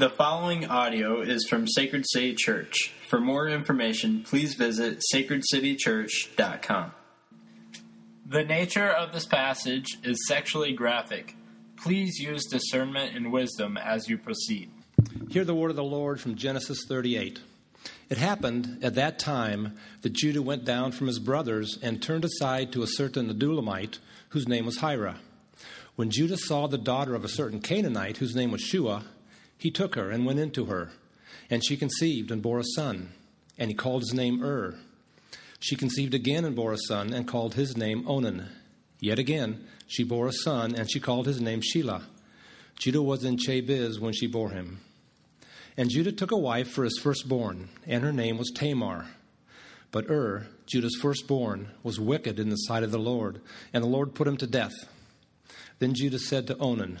The following audio is from Sacred City Church. For more information, please visit sacredcitychurch.com. The nature of this passage is sexually graphic. Please use discernment and wisdom as you proceed. Hear the word of the Lord from Genesis 38. It happened at that time that Judah went down from his brothers and turned aside to a certain Adullamite whose name was Hira. When Judah saw the daughter of a certain Canaanite whose name was Shua, he took her and went into her. And she conceived and bore a son, and he called his name Ur. She conceived again and bore a son, and called his name Onan. Yet again she bore a son, and she called his name Shelah. Judah was in Chezib when she bore him. And Judah took a wife for his firstborn, and her name was Tamar. But Ur, Judah's firstborn, was wicked in the sight of the Lord, and the Lord put him to death. Then Judah said to Onan,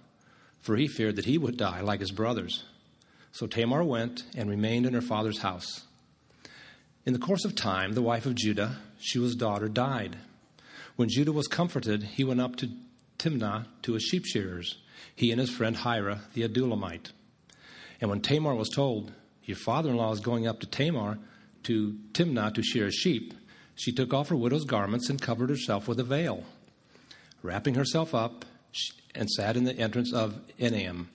for he feared that he would die like his brothers. So Tamar went and remained in her father's house. In the course of time, the wife of Judah, Shua's daughter, died. When Judah was comforted, he went up to Timnah to his sheep shearers, he and his friend Hira the Adullamite. And when Tamar was told, Your father in law is going up to Tamar to Timnah to shear his sheep, she took off her widow's garments and covered herself with a veil. Wrapping herself up, and sat in the entrance of Enaim,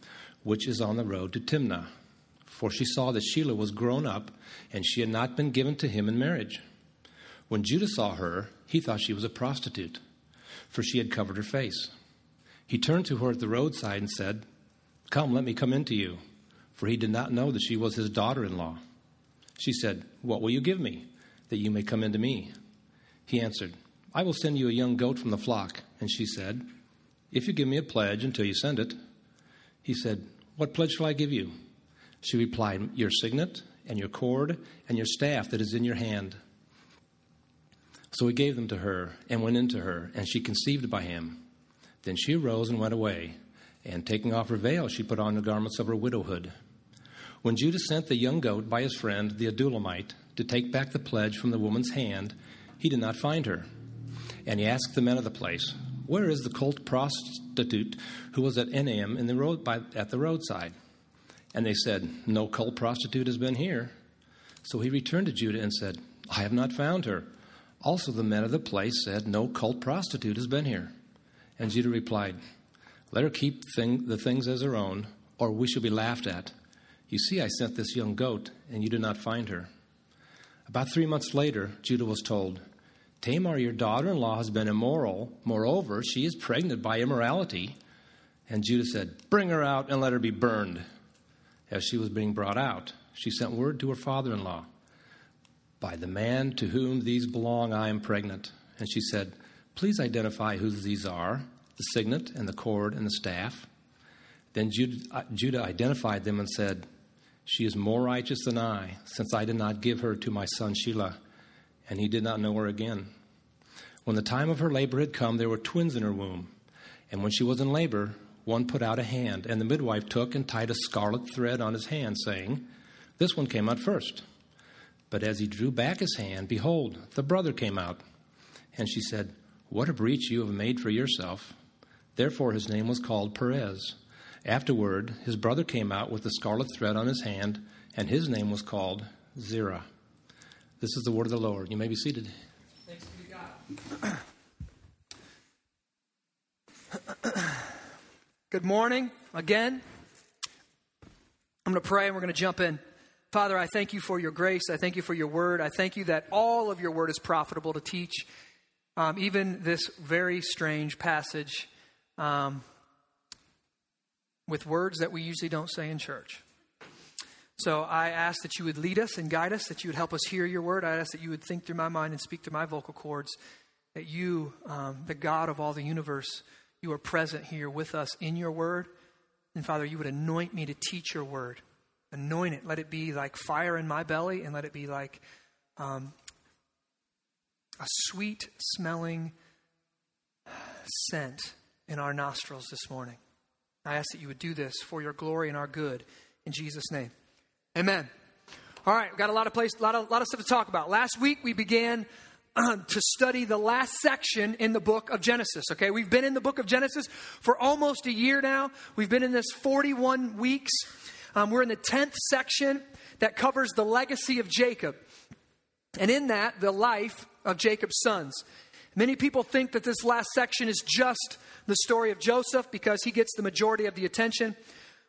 which is on the road to Timnah. For she saw that Shelah was grown up, and she had not been given to him in marriage. When Judah saw her, he thought she was a prostitute, for she had covered her face. He turned to her at the roadside and said, Come, let me come in to you, for he did not know that she was his daughter in law. She said, What will you give me, that you may come into me? He answered, I will send you a young goat from the flock. And she said, If you give me a pledge until you send it. He said, What pledge shall I give you? She replied, Your signet, and your cord, and your staff that is in your hand. So he gave them to her, and went into her, and she conceived by him. Then she arose and went away, and taking off her veil, she put on the garments of her widowhood. When Judah sent the young goat by his friend, the Adullamite, to take back the pledge from the woman's hand, he did not find her. And he asked the men of the place, Where is the cult prostitute who was at Enaim in the road by, at the roadside? And they said, No cult prostitute has been here. So he returned to Judah and said, I have not found her. Also, the men of the place said, No cult prostitute has been here. And Judah replied, Let her keep thing, the things as her own, or we shall be laughed at. You see, I sent this young goat, and you did not find her. About three months later, Judah was told, Tamar, your daughter in law, has been immoral. Moreover, she is pregnant by immorality. And Judah said, Bring her out and let her be burned. As she was being brought out, she sent word to her father in law, By the man to whom these belong, I am pregnant. And she said, Please identify who these are the signet and the cord and the staff. Then uh, Judah identified them and said, She is more righteous than I, since I did not give her to my son Shelah and he did not know her again. When the time of her labor had come, there were twins in her womb. And when she was in labor, one put out a hand, and the midwife took and tied a scarlet thread on his hand, saying, This one came out first. But as he drew back his hand, behold, the brother came out. And she said, What a breach you have made for yourself. Therefore his name was called Perez. Afterward, his brother came out with the scarlet thread on his hand, and his name was called Zerah. This is the word of the Lord. You may be seated. Thanks be to God. Good morning again. I'm going to pray and we're going to jump in. Father, I thank you for your grace. I thank you for your word. I thank you that all of your word is profitable to teach, um, even this very strange passage um, with words that we usually don't say in church. So I ask that you would lead us and guide us, that you would help us hear your word. I ask that you would think through my mind and speak through my vocal cords, that you, um, the God of all the universe, you are present here with us in your word. And Father, you would anoint me to teach your word. Anoint it. Let it be like fire in my belly, and let it be like um, a sweet smelling scent in our nostrils this morning. I ask that you would do this for your glory and our good. In Jesus' name. Amen. All right, we've got a lot of place, a lot of, lot of stuff to talk about. Last week we began to study the last section in the book of Genesis. Okay, we've been in the book of Genesis for almost a year now. We've been in this 41 weeks. Um, we're in the 10th section that covers the legacy of Jacob. And in that, the life of Jacob's sons. Many people think that this last section is just the story of Joseph because he gets the majority of the attention.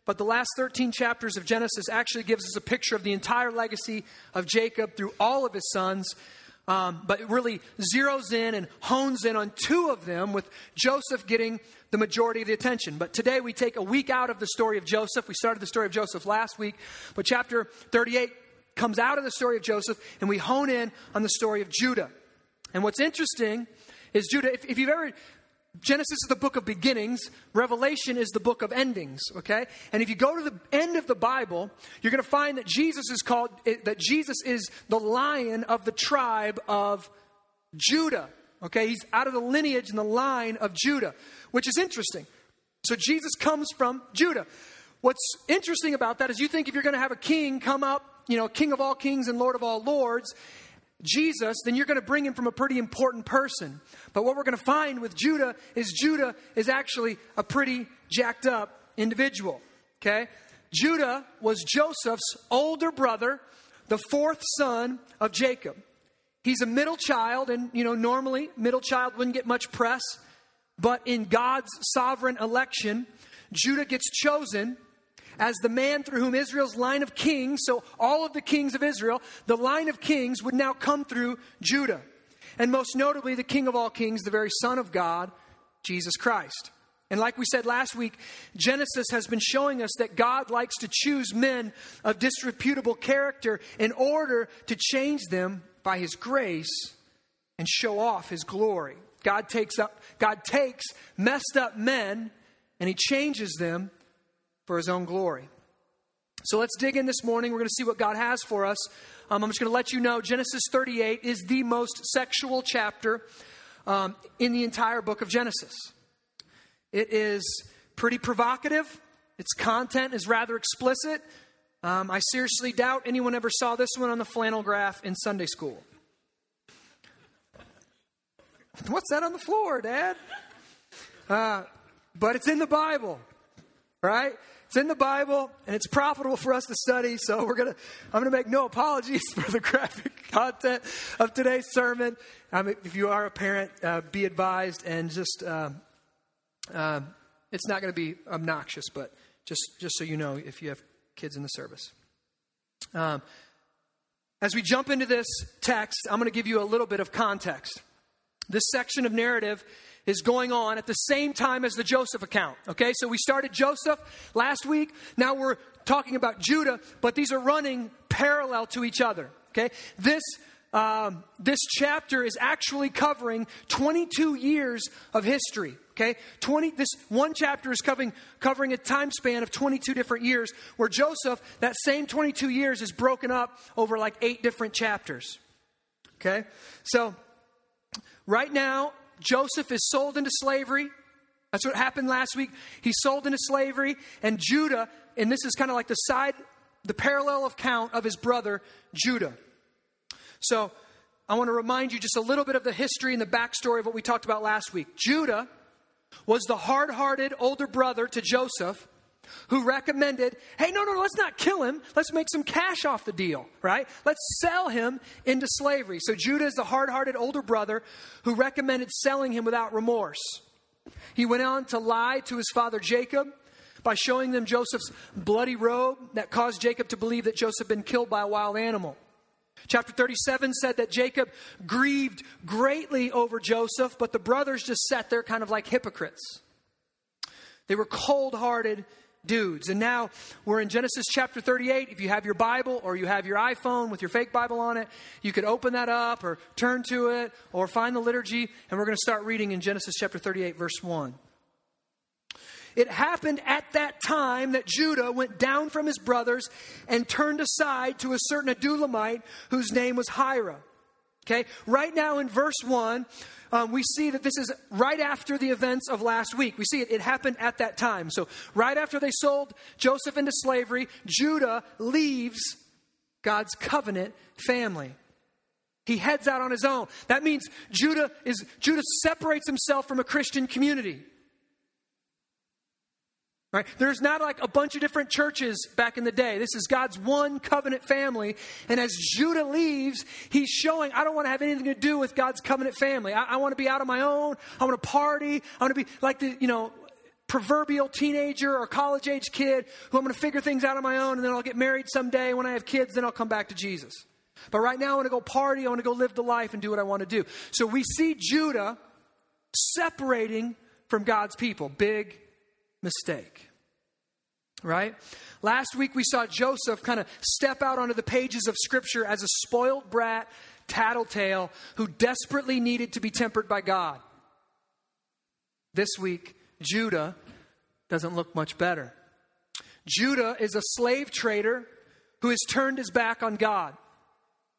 But the last 13 chapters of Genesis actually gives us a picture of the entire legacy of Jacob through all of his sons um, but it really zeroes in and hones in on two of them, with Joseph getting the majority of the attention. But today we take a week out of the story of Joseph. We started the story of Joseph last week, but chapter 38 comes out of the story of Joseph, and we hone in on the story of Judah. And what's interesting is Judah, if, if you've ever Genesis is the book of beginnings, Revelation is the book of endings, okay? And if you go to the end of the Bible, you're going to find that Jesus is called eh, that Jesus is the lion of the tribe of Judah. Okay? He's out of the lineage and the line of Judah, which is interesting. So Jesus comes from Judah. What's interesting about that is you think if you're going to have a king come up, you know, king of all kings and lord of all lords, Jesus, then you're going to bring him from a pretty important person. But what we're going to find with Judah is Judah is actually a pretty jacked up individual. Okay? Judah was Joseph's older brother, the fourth son of Jacob. He's a middle child, and you know, normally middle child wouldn't get much press, but in God's sovereign election, Judah gets chosen as the man through whom Israel's line of kings, so all of the kings of Israel, the line of kings would now come through Judah. And most notably, the king of all kings, the very Son of God, Jesus Christ. And like we said last week, Genesis has been showing us that God likes to choose men of disreputable character in order to change them by his grace and show off his glory. God takes up God takes messed up men and he changes them for his own glory. So let's dig in this morning. We're going to see what God has for us. Um, I'm just going to let you know Genesis 38 is the most sexual chapter um, in the entire book of Genesis. It is pretty provocative, its content is rather explicit. Um, I seriously doubt anyone ever saw this one on the flannel graph in Sunday school. What's that on the floor, Dad? Uh, but it's in the Bible, right? It's in the Bible and it's profitable for us to study. So we're gonna, I'm gonna make no apologies for the graphic content of today's sermon. If you are a parent, uh, be advised and just, uh, uh, it's not to be obnoxious, but just just so you know, if you have kids in the service. Um, as we jump into this text, I'm going to give you a little bit of context. This section of narrative is going on at the same time as the Joseph account. Okay, so we started Joseph last week. Now we're talking about Judah, but these are running parallel to each other. Okay, this um, this chapter is actually covering 22 years of history. Okay, 20. This one chapter is covering covering a time span of 22 different years. Where Joseph, that same 22 years, is broken up over like eight different chapters. Okay, so right now Joseph is sold into slavery. That's what happened last week. He's sold into slavery, and Judah, and this is kind of like the side, the parallel account of his brother, Judah. So I want to remind you just a little bit of the history and the backstory of what we talked about last week. Judah was the hard hearted older brother to Joseph who recommended, hey, no, no, let's not kill him. Let's make some cash off the deal, right? Let's sell him into slavery. So Judah is the hard hearted older brother who recommended selling him without remorse. He went on to lie to his father Jacob by showing them Joseph's bloody robe that caused Jacob to believe that Joseph had been killed by a wild animal. Chapter 37 said that Jacob grieved greatly over Joseph, but the brothers just sat there kind of like hypocrites. They were cold hearted dudes. And now we're in Genesis chapter 38. If you have your Bible or you have your iPhone with your fake Bible on it, you could open that up or turn to it or find the liturgy. And we're going to start reading in Genesis chapter 38, verse 1. It happened at that time that Judah went down from his brothers and turned aside to a certain Adullamite whose name was Hira. Okay, right now in verse 1, um, we see that this is right after the events of last week. We see it, it happened at that time. So, right after they sold Joseph into slavery, Judah leaves God's covenant family. He heads out on his own. That means Judah is Judah separates himself from a Christian community. Right? There's not like a bunch of different churches back in the day. This is God's one covenant family. And as Judah leaves, he's showing, I don't want to have anything to do with God's covenant family. I, I want to be out on my own. I want to party. I want to be like the, you know, proverbial teenager or college age kid who I'm going to figure things out on my own and then I'll get married someday. When I have kids, then I'll come back to Jesus. But right now, I want to go party. I want to go live the life and do what I want to do. So we see Judah separating from God's people. Big mistake. Right? Last week we saw Joseph kind of step out onto the pages of Scripture as a spoiled brat, tattletale, who desperately needed to be tempered by God. This week, Judah doesn't look much better. Judah is a slave trader who has turned his back on God.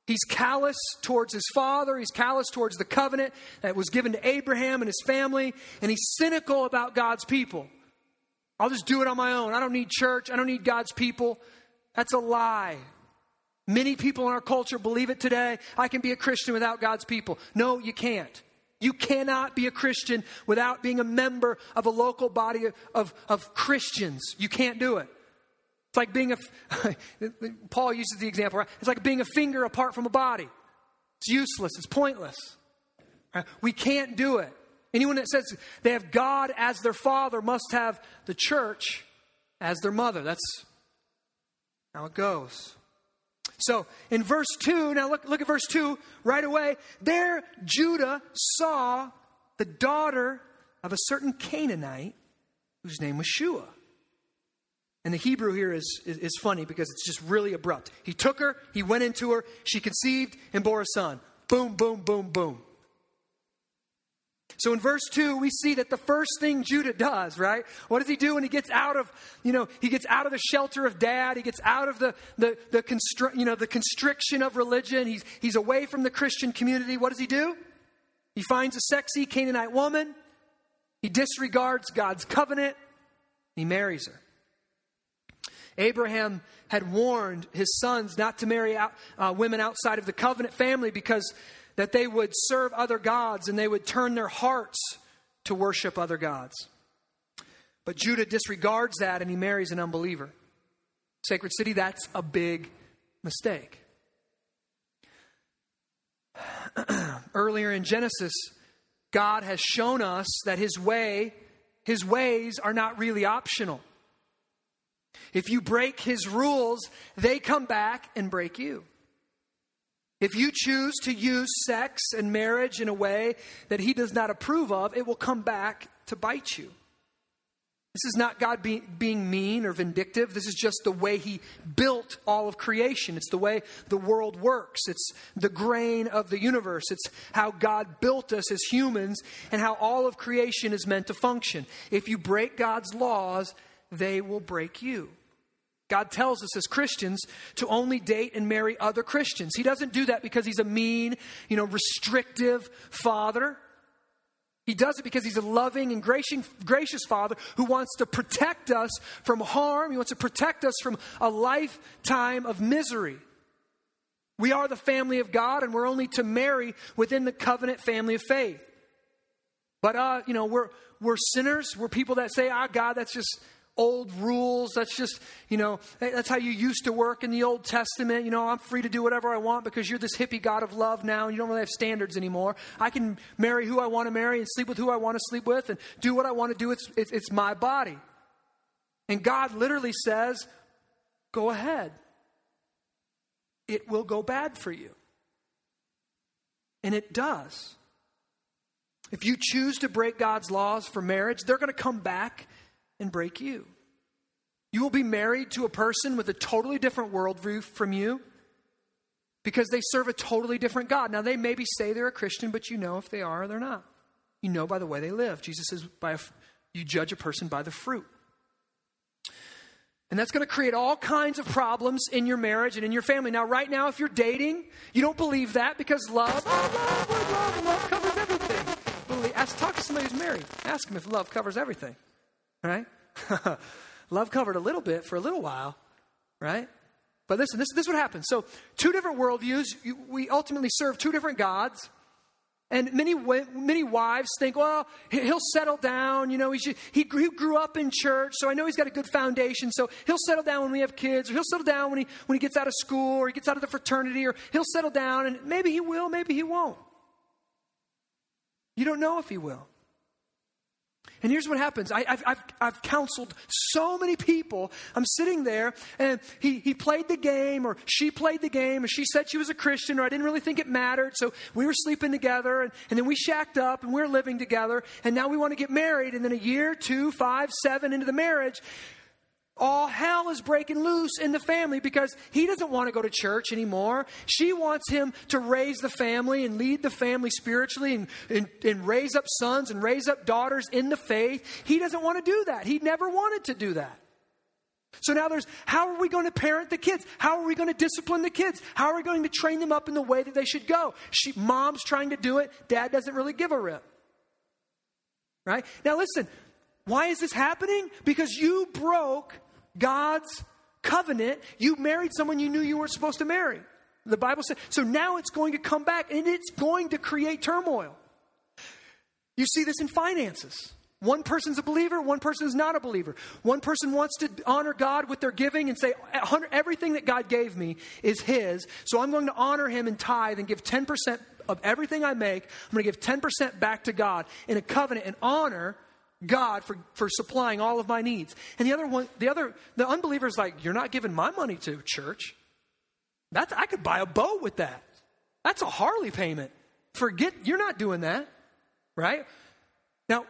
He's callous towards his father. He's callous towards the covenant that was given to Abraham and his family. And he's cynical about God's people. I'll just do it on my own. I don't need church. I don't need God's people. That's a lie. Many people in our culture believe it today. I can be a Christian without God's people. No, you can't. You cannot be a Christian without being a member of a local body of, of, Christians. You can't do it. It's like being a, Paul uses the example, right? It's like being a finger apart from a body. It's useless, it's pointless. Right? We can't do it. Anyone that says they have God as their father must have the church as their mother. That's how it goes. So in verse 2, now look, look at verse 2 right away. There, Judah saw the daughter of a certain Canaanite whose name was Shua. And the Hebrew here is, is, is, funny because it's just really abrupt. He took her, he went into her, she conceived and bore a son. Boom, boom, boom, boom. So in verse 2, we see that the first thing Judah does, right? What does he do when he gets out of, you know, he gets out of the shelter of dad, he gets out of the, the, the, constri- you know, the constriction of religion, he's, he's away from the Christian community. What does he do? He finds a sexy Canaanite woman, he disregards God's covenant, he marries her. Abraham had warned his sons not to marry out, uh, women outside of the covenant family because that they would serve other gods and they would turn their hearts to worship other gods. But Judah disregards that and he marries an unbeliever. Sacred City, that's a big mistake. Earlier in Genesis, God has shown us that his way, his ways are not really optional. If you break his rules, they come back and break you. If you choose to use sex and marriage in a way that he does not approve of, it will come back to bite you. This is not God be, being mean or vindictive. This is just the way He built all of creation. It's the way the world works. It's the grain of the universe. It's how God built us as humans and how all of creation is meant to function. If you break God's laws, they will break you. God tells us as Christians to only date and marry other Christians. He doesn't do that because he's a mean, you know, restrictive father. He does it because he's a loving and gracious father who wants to protect us from harm. He wants to protect us from a lifetime of misery. We are the family of God and we're only to marry within the covenant family of faith. But, uh, you know, we're, we're sinners. We're people that say, ah, God, that's just, old rules. That's just, you know, that's how you used to work in the Old Testament. You know, I'm free to do whatever I want because you're this hippie God of love now and you don't really have standards anymore. I can marry who I want to marry and sleep with who I want to sleep with and do what I want to do. It's, it's, it's my body. And God literally says, go ahead. It will go bad for you. And it does. If you choose to break God's laws for marriage, they're going to come back and break you. You will be married to a person with a totally different worldview from you because they serve a totally different God. Now, they maybe say they're a Christian, but you know if they are or they're not. You know by the way they live. Jesus says, by You judge a person by the fruit. And that's going to create all kinds of problems in your marriage and in your family. Now, right now, if you're dating, you don't believe that because love, oh, love, love, love covers everything. Believe, ask, talk to somebody who's married. Ask them if love covers everything. Right? love covered a little bit for a little while. Right? But listen, this, this is what happens. So, two different worldviews. You, we ultimately serve two different gods. And many, many wives think, well, he'll settle down. You know, he, should, he, grew up in church, so I know he's got a good foundation. So he'll settle down when we have kids, or he'll settle down when he, when he gets out of school, or he gets out of the fraternity, or he'll settle down, and maybe he will, maybe he won't. You don't know if he will. And here's what happens I, have I've, I've counseled so many people. I'm sitting there, and he, he played the game, or she played the game, and she said she was a Christian, or I didn't really think it mattered. So we were sleeping together, and, and then we shacked up, and we we're living together, and now we want to get married. And then a year, two, five, seven into the marriage, all hell is breaking loose in the family because he doesn't want to go to church anymore. She wants him to raise the family and lead the family spiritually and, and, and, raise up sons and raise up daughters in the faith. He doesn't want to do that. He never wanted to do that. So now there's how are we going to parent the kids? How are we going to discipline the kids? How are we going to train them up in the way that they should go? She, mom's trying to do it, dad doesn't really give a rip. Right? Now listen, why is this happening? Because you broke God's covenant, you married someone you knew you weren't supposed to marry. The Bible said, so now it's going to come back and it's going to create turmoil. You see this in finances. One person's a believer, one person is not a believer. One person wants to honor God with their giving and say, everything that God gave me is His, so I'm going to honor Him and tithe and give 10% of everything I make. I'm going to give 10% back to God in a covenant and honor God for, for supplying all of my needs. And the other one, the other, the unbeliever's like, you're not giving my money to church. That's, I could buy a boat with that. That's a Harley payment. Forget, you're not doing that, right? Now,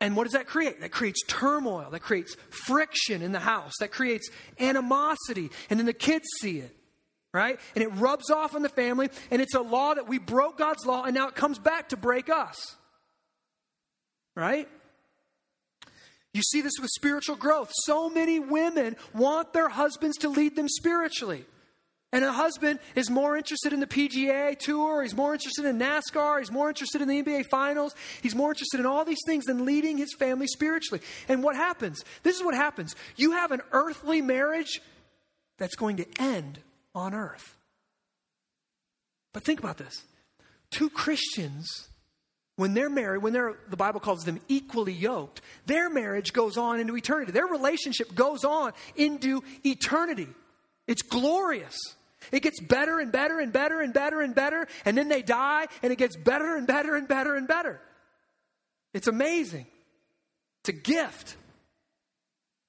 and what does that create? That creates turmoil. That creates friction in the house. That creates animosity. And then the kids see it, right? And it rubs off on the family. And it's a law that we broke God's law, and now it comes back to break us, right? You see this with spiritual growth. So many women want their husbands to lead them spiritually. And a husband is more interested in the PGA Tour, he's more interested in NASCAR, he's more interested in the NBA Finals, he's more interested in all these things than leading his family spiritually. And what happens? This is what happens. You have an earthly marriage that's going to end on earth. But think about this two Christians when they're married, when they're, the Bible calls them equally yoked, their marriage goes on into eternity. Their relationship goes on into eternity. It's glorious. It gets better and better and better and better and better, and then they die, and it gets better and better and better and better. It's amazing. It's a gift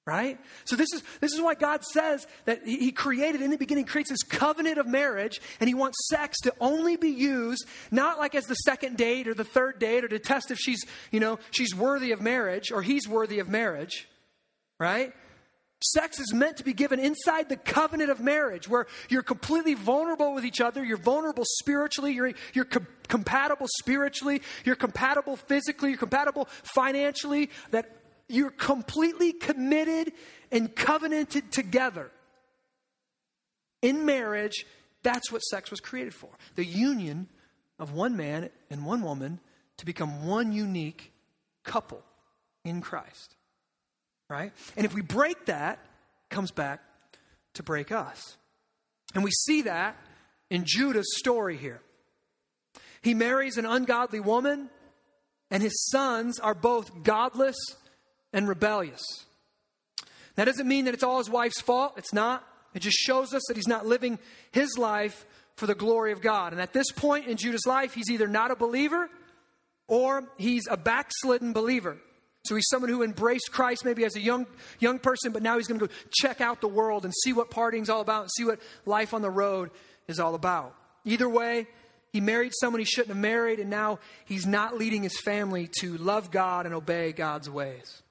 right so this is this is why god says that he created in the beginning creates this covenant of marriage and he wants sex to only be used not like as the second date or the third date or to test if she's you know she's worthy of marriage or he's worthy of marriage right Sex is meant to be given inside the covenant of marriage where you're completely vulnerable with each other. You're vulnerable spiritually. You're, you're com- compatible spiritually. You're compatible physically. You're compatible financially. That you're completely committed and covenanted together. In marriage, that's what sex was created for the union of one man and one woman to become one unique couple in Christ. Right? And if we break that, comes back to break us. And we see that in Judah's story here. He marries an ungodly woman, and his sons are both godless and rebellious. That doesn't mean that it's all his wife's fault. It's not. It just shows us that he's not living his life for the glory of God. And at this point in Judah's life, he's either not a believer or he's a backslidden believer. So he's someone who embraced Christ maybe as a young, young person, but now he's going to go check out the world and see what partying's all about and see what life on the road is all about. Either way, he married someone he shouldn't have married, and now he's not leading his family to love God and obey God's ways.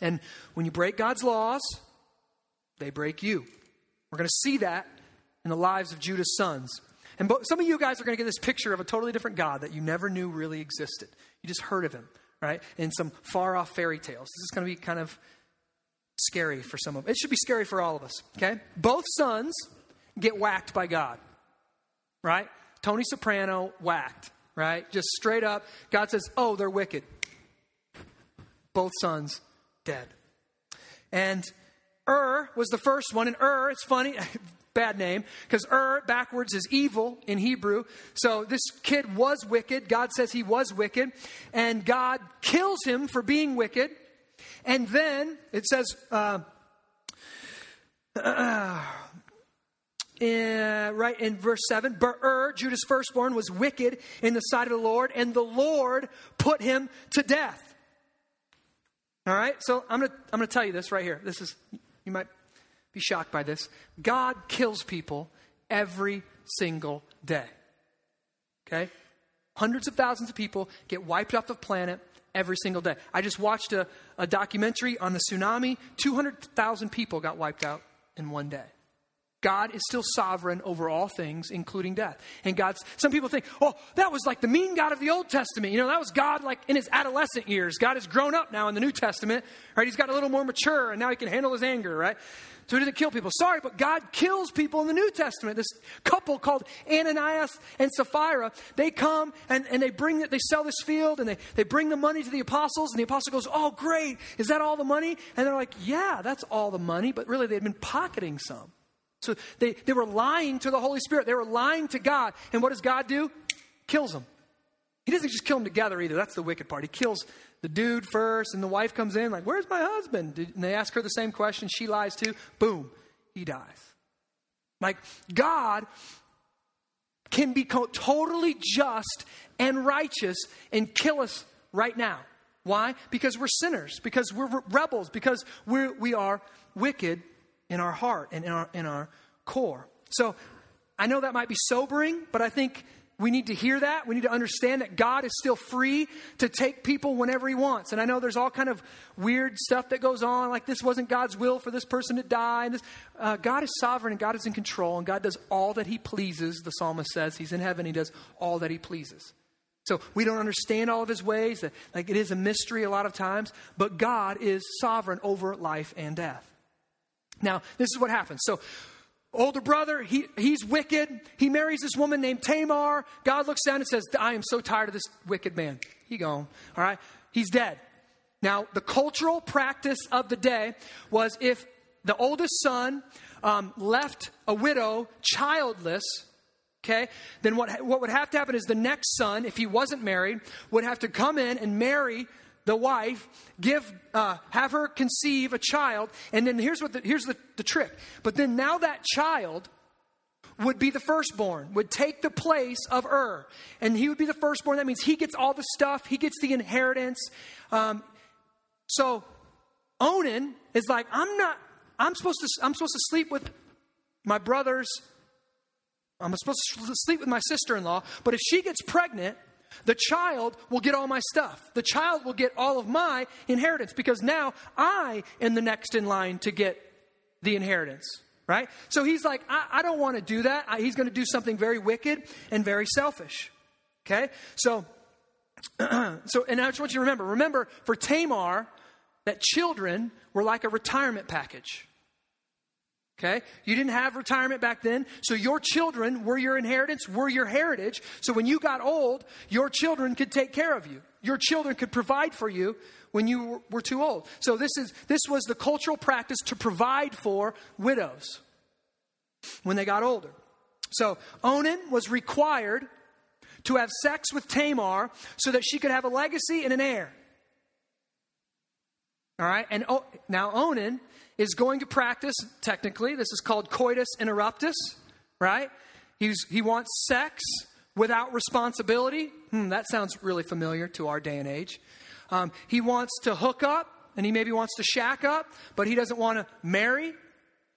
And when you break God's laws, they break you. We're going to see that in the lives of Judah's sons. And some of you guys are going to get this picture of a totally different God that you never knew really existed. You just heard of him, right? In some far off fairy tales. This is going to be kind of scary for some of it. should be scary for all of us, okay? Both sons get whacked by God, right? Tony Soprano whacked, right? Just straight up. God says, oh, they're wicked. Both sons dead. And Ur was the first one, and Ur, it's funny, bad name, because Ur backwards is evil in Hebrew. So this kid was wicked. God says he was wicked, and God kills him for being wicked. And then it says, uh, uh, in, right in verse 7 but Ur, Judah's firstborn, was wicked in the sight of the Lord, and the Lord put him to death. All right, so I'm going to I'm going to tell you this right here. This is, you might be shocked by this. God kills people every single day. Okay? Hundreds of thousands of people get wiped off the planet every single day. I just watched a, a documentary on the tsunami. 200,000 people got wiped out in one day. God is still sovereign over all things, including death. And God's, some people think, oh, that was like the mean God of the Old Testament. You know, that was God like in his adolescent years. God has grown up now in the New Testament, right? He's got a little more mature and now he can handle his anger, right? So he doesn't kill people. Sorry, but God kills people in the New Testament. This couple called Ananias and Sapphira, they come and, and they bring they sell this field and they, they bring the money to the apostles, and the apostle goes, Oh, great, is that all the money? And they're like, Yeah, that's all the money, but really they'd been pocketing some. So they, they were lying to the Holy Spirit. They were lying to God. And what does God do? Kills them. He doesn't just kill them together either. That's the wicked part. He kills the dude first, and the wife comes in, like, Where's my husband? And they ask her the same question. She lies too. Boom, he dies. Like, God can be totally just and righteous and kill us right now. Why? Because we're sinners, because we're rebels, because we're, we are wicked in our heart and in our, in our core. So I know that might be sobering, but I think we need to hear that. We need to understand that God is still free to take people whenever He wants. And I know there's all kind of weird stuff that goes on, like this wasn't God's will for this person to die. And this, uh, God is sovereign and God is in control, and God does all that He pleases. The psalmist says He's in heaven. He does all that He pleases. So we don't understand all of His ways. Like it is a mystery a lot of times, but God is sovereign over life and death. Now, this is what happens. So older brother, he, he's wicked. He marries this woman named Tamar. God looks down and says, I am so tired of this wicked man. He gone. All right? He's dead. Now, the cultural practice of the day was if the oldest son um, left a widow childless, okay, then what, what would have to happen is the next son, if he wasn't married, would have to come in and marry the wife, give, uh, have her conceive a child, and then here's what the, here's the, the trick. But then now that child would be the firstborn, would take the place of Ur, and he would be the firstborn. That means he gets all the stuff, he gets the inheritance. Um, so Onan is like, I'm not. I'm supposed to. I'm supposed to sleep with my brothers. I'm supposed to sleep with my sister-in-law. But if she gets pregnant, the child will get all my stuff. The child will get all of my inheritance because now I am the next in line to get the inheritance. Right? So he's like, I, I don't want to do that. I, he's going to do something very wicked and very selfish. Okay? So, so, and I just want you to remember remember, for Tamar, that children were like a retirement package. Okay? You didn't have retirement back then, so your children were your inheritance, were your heritage. So when you got old, your children could take care of you. Your children could provide for you when you were too old. So this is this was the cultural practice to provide for widows when they got older. So Onan was required to have sex with Tamar so that she could have a legacy and an heir. All right? And now Onan is going to practice, technically, this is called coitus interruptus, right? He's, he wants sex without responsibility. Hmm, that sounds really familiar to our day and age. Um, he wants to hook up, and he maybe wants to shack up, but he doesn't want to marry.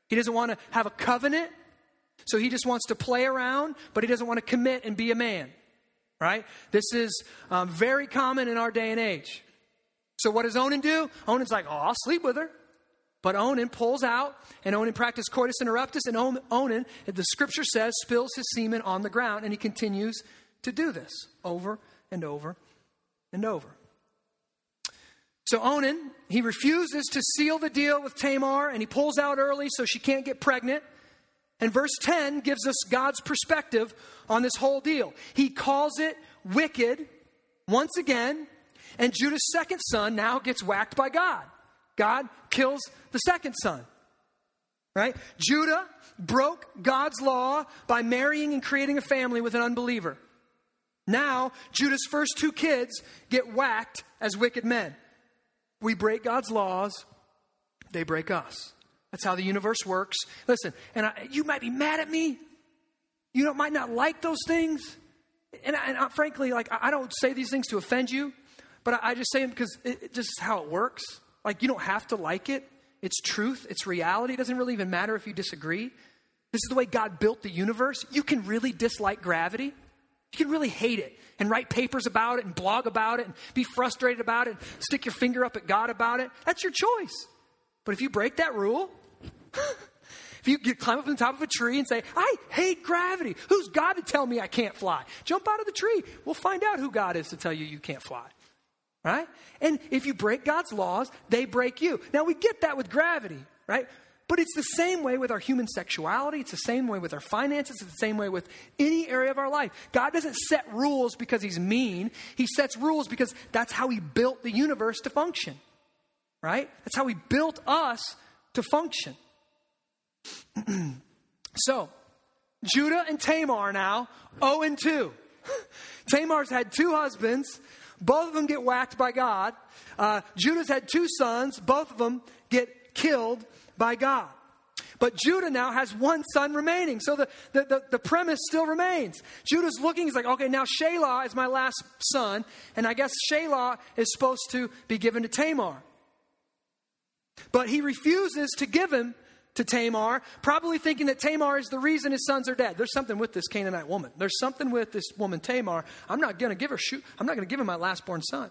He doesn't want to have a covenant. So he just wants to play around, but he doesn't want to commit and be a man, right? This is um, very common in our day and age. So what does Onan do? Onan's like, oh, I'll sleep with her. But Onan pulls out, and Onan practices coitus interruptus, and Onan, the scripture says, spills his semen on the ground, and he continues to do this over and over and over. So Onan, he refuses to seal the deal with Tamar and he pulls out early so she can't get pregnant. And verse 10 gives us God's perspective on this whole deal. He calls it wicked once again, and Judah's second son now gets whacked by God. God kills the second son. Right? Judah broke God's law by marrying and creating a family with an unbeliever. Now, Judah's first two kids get whacked as wicked men. We break God's laws, they break us. That's how the universe works. Listen, and I, you might be mad at me. You might not like those things. And, I, and I, frankly, like I don't say these things to offend you, but I, just say them because it, just is how it works. Like you don't have to like it. It's truth. It's reality. It doesn't really even matter if you disagree. This is the way God built the universe. You can really dislike gravity. You can really hate it and write papers about it and blog about it and be frustrated about it and stick your finger up at God about it. That's your choice. But if you break that rule, if you climb up on the top of a tree and say, I hate gravity, who's God to tell me I can't fly? Jump out of the tree. We'll find out who God is to tell you you can't fly. Right? And if you break God's laws, they break you. Now we get that with gravity, right? But it's the same way with our human sexuality. It's the same way with our finances. It's the same way with any area of our life. God doesn't set rules because He's mean. He sets rules because that's how He built the universe to function. Right? That's how He built us to function. so, Judah and Tamar now, 0 and 2. Tamar's had two husbands. Both of them get whacked by God. Uh, Judah's had two sons. Both of them get killed by God. But Judah now has one son remaining. So the, the, the, the, premise still remains. Judah's looking, he's like, okay, now Shelah is my last son, and I guess Shelah is supposed to be given to Tamar. But he refuses to give him to Tamar, probably thinking that Tamar is the reason his sons are dead. There's something with this Canaanite woman. There's something with this woman Tamar. I'm not going to give her shoot. I'm not going to give him my lastborn son.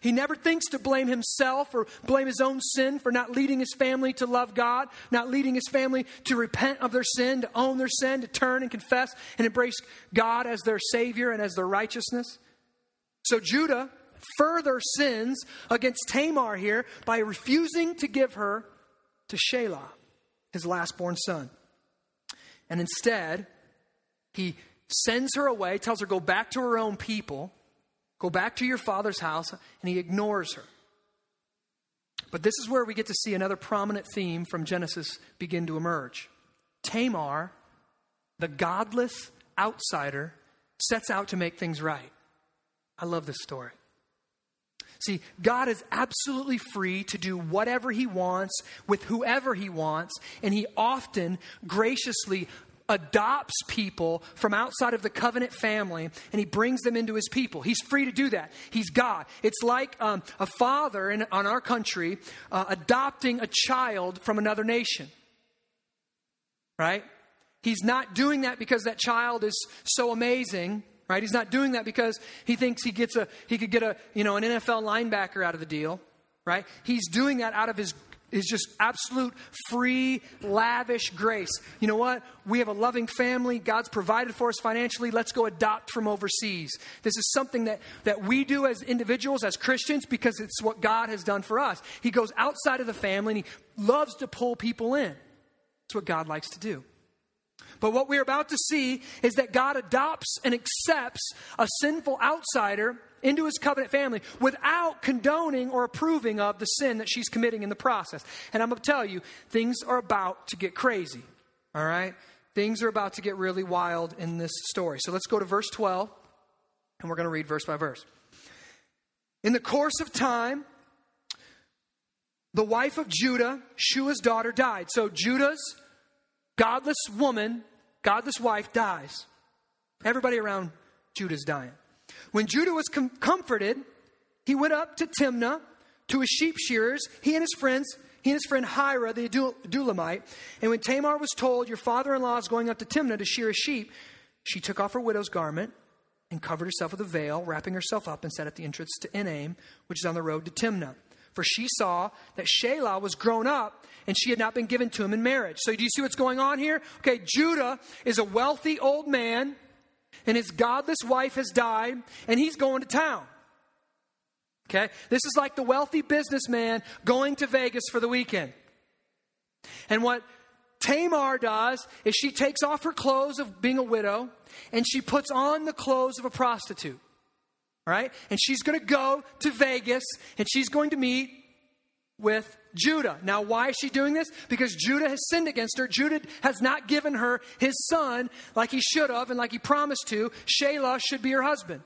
He never thinks to blame himself or blame his own sin for not leading his family to love God, not leading his family to repent of their sin, to own their sin, to turn and confess and embrace God as their Savior and as their righteousness. So Judah further sins against Tamar here by refusing to give her to Shelah, his lastborn son. And instead, he sends her away, tells her, Go back to her own people, go back to your father's house, and he ignores her. But this is where we get to see another prominent theme from Genesis begin to emerge. Tamar, the godless outsider, sets out to make things right. I love this story. See, God is absolutely free to do whatever He wants with whoever He wants, and He often graciously adopts people from outside of the covenant family and he brings them into his people. He's free to do that. He's God. It's like um, a father in on our country uh, adopting a child from another nation. Right? He's not doing that because that child is so amazing right? He's not doing that because he thinks he gets a he could get a you know an NFL linebacker out of the deal, right? He's doing that out of his his just absolute free, lavish grace. You know what? We have a loving family. God's provided for us financially. Let's go adopt from overseas. This is something that, that we do as individuals, as Christians, because it's what God has done for us. He goes outside of the family and he loves to pull people in. That's what God likes to do. But what we're about to see is that God adopts and accepts a sinful outsider into his covenant family without condoning or approving of the sin that she's committing in the process. And I'm going to tell you, things are about to get crazy. All right? Things are about to get really wild in this story. So let's go to verse 12, and we're going to read verse by verse. In the course of time, the wife of Judah, Shua's daughter, died. So Judah's godless woman, godless wife dies. Everybody around Judah's dying. When Judah was com- comforted, he went up to Timnah to his sheep shearers, he and his friends, he and his friend Hira, the Adullamite. And when Tamar was told, Your father in law is going up to Timnah to shear his sheep, she took off her widow's garment and covered herself with a veil, wrapping herself up and sat at the entrance to Enaim, which is on the road to Timnah. For she saw that Shelah was grown up and she had not been given to him in marriage. So, do you see what's going on here? Okay, Judah is a wealthy old man, and his godless wife has died, and he's going to town. Okay? This is like the wealthy businessman going to Vegas for the weekend. And what Tamar does is she takes off her clothes of being a widow and she puts on the clothes of a prostitute. Right? And she's going to go to Vegas and she's going to meet with Judah. Now, why is she doing this? Because Judah has sinned against her. Judah has not given her his son like he should have and like he promised to. Shelah should be her husband.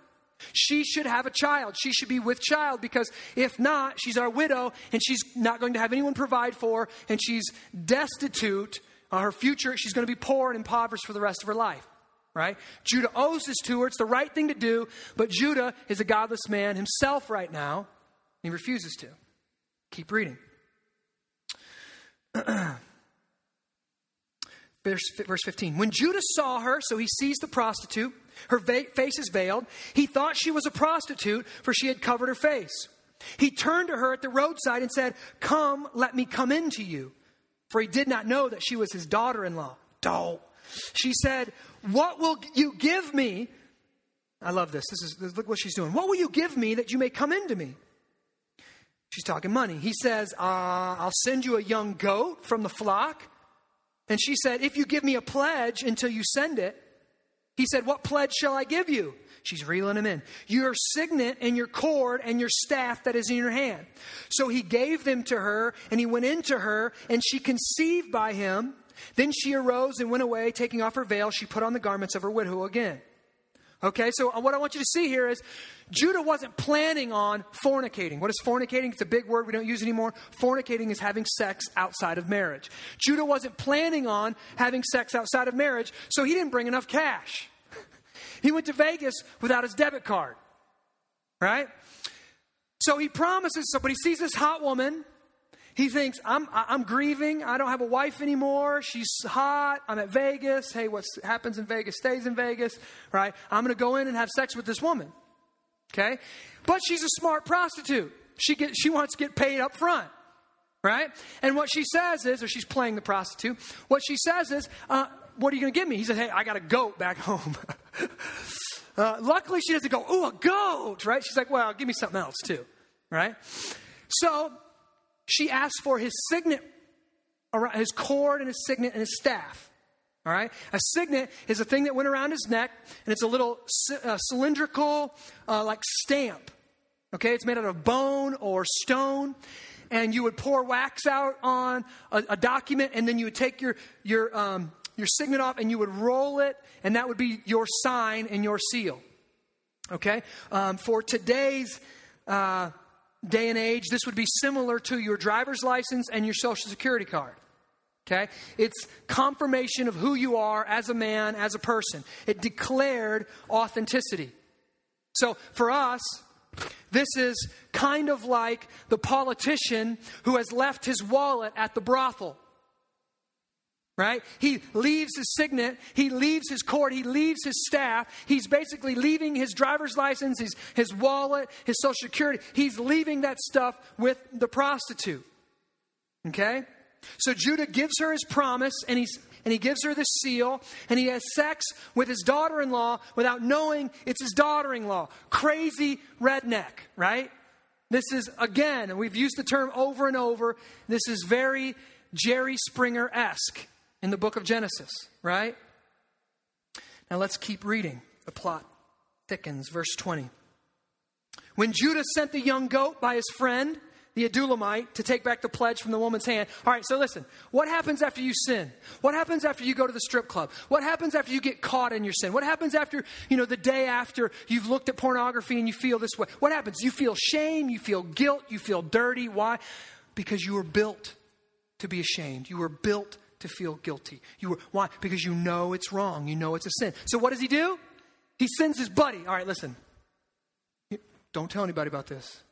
She should have a child. She should be with child because if not, she's our widow and she's not going to have anyone provide for and she's destitute. Uh, her future, she's going to be poor and impoverished for the rest of her life. Right? Judah owes this to her. It's the right thing to do, but Judah is a godless man himself right now. He refuses to. Keep reading. verse, verse 15. When Judah saw her, so he sees the prostitute, her va- face is veiled. He thought she was a prostitute, for she had covered her face. He turned to her at the roadside and said, Come, let me come in to you. For he did not know that she was his daughter in law. Don't. She said, What will you give me? I love this. This is look what she's doing. What will you give me that you may come into me? She's talking money. He says, uh, I'll send you a young goat from the flock. And she said, If you give me a pledge until you send it, he said, What pledge shall I give you? She's reeling him in. Your signet and your cord and your staff that is in your hand. So he gave them to her, and he went into her, and she conceived by him. Then she arose and went away, taking off her veil. She put on the garments of her widow again. Okay, so uh, what I want you to see here is Judah wasn't planning on fornicating. What is fornicating? It's a big word we don't use anymore. Fornicating is having sex outside of marriage. Judah wasn't planning on having sex outside of marriage, so he didn't bring enough cash. He went to Vegas without his debit card. Right? So he promises, so, but he sees this hot woman. He thinks, I'm, I'm grieving. I don't have a wife anymore. She's hot. I'm at Vegas. Hey, what happens in Vegas stays in Vegas, right? I'm going to go in and have sex with this woman. Okay? But she's a smart prostitute. She, get, she wants to get paid up front, right? And what she says is, or she's playing the prostitute, what she says is, uh, What are you going to give me? He says, Hey, I got a goat back home. uh, luckily, she doesn't go, Ooh, a goat, right? She's like, Well, give me something else too, right? So she asks for his signet, his cord and his signet and his staff. All right? A signet is a thing that went around his neck, and it's a little uh, cylindrical, uh, like stamp. Okay? It's made out of bone or stone. And you would pour wax out on a, a document, and then you would take your, your, um, your signet off and you would roll it, and that would be your sign and your seal. Okay? Um, for today's uh, day and age, this would be similar to your driver's license and your social security card. Okay? It's confirmation of who you are as a man, as a person. It declared authenticity. So for us, this is kind of like the politician who has left his wallet at the brothel. Right? He leaves his signet, he leaves his cord, he leaves his staff. He's basically leaving his driver's license, his, his wallet, his social security. He's leaving that stuff with the prostitute. Okay? So Judah gives her his promise and he's and he gives her the seal and he has sex with his daughter-in-law without knowing it's his daughter-in-law. Crazy redneck, right? This is again, we've used the term over and over, this is very Jerry Springer-esque in the book of Genesis, right? Now let's keep reading. The plot thickens verse 20. When Judah sent the young goat by his friend the Adullamite to take back the pledge from the woman's hand. All right, so listen. What happens after you sin? What happens after you go to the strip club? What happens after you get caught in your sin? What happens after, you know, the day after you've looked at pornography and you feel this way? What happens? You feel shame, you feel guilt, you feel dirty. Why? Because you were built to be ashamed. You were built to feel guilty. You were why? Because you know it's wrong. You know it's a sin. So what does he do? He sends his buddy. All right, listen. Don't tell anybody about this.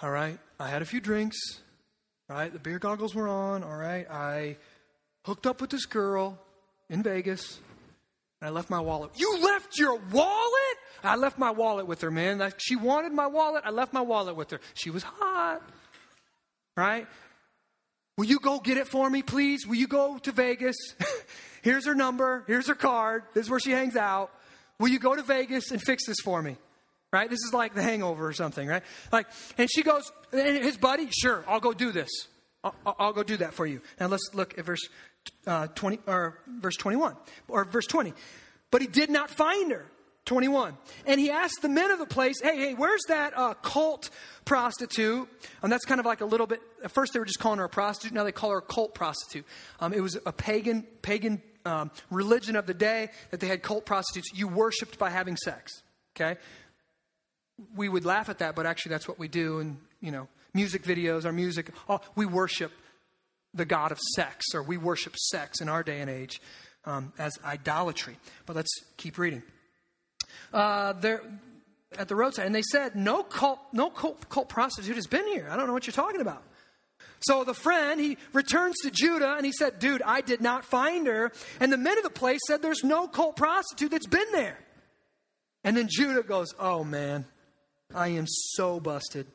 All right, I had a few drinks. Right, the beer goggles were on. All right, I hooked up with this girl in Vegas, and I left my wallet. You left your wallet? I left my wallet with her, man. She wanted my wallet. I left my wallet with her. She was hot. Right? Will you go get it for me, please? Will you go to Vegas? Here's her number. Here's her card. This is where she hangs out. Will you go to Vegas and fix this for me? right? This is like the hangover or something, right? Like, and she goes, and his buddy, sure, I'll go do this. I'll, I'll go do that for you. Now let's look at verse uh, 20, or verse 21, or verse 20. But he did not find her. 21. And he asked the men of the place, hey, hey, where's that uh, cult prostitute? And that's kind of like a little bit, at first they were just calling her a prostitute, now they call her a cult prostitute. Um, it was a pagan, pagan um, religion of the day that they had cult prostitutes. You worshiped by having sex, okay? We would laugh at that, but actually that's what we do. And, you know, music videos, our music, oh, we worship the God of sex, or we worship sex in our day and age um, as idolatry. But let's keep reading. Uh, there, at the roadside, and they said, "No cult, no cult, cult prostitute has been here. I don't know what you're talking about." So the friend, he returns to Judah and he said, Dude, I did not find her. And the men of the place said, There's no cult prostitute that's been there. And then Judah goes, Oh man, I am so busted.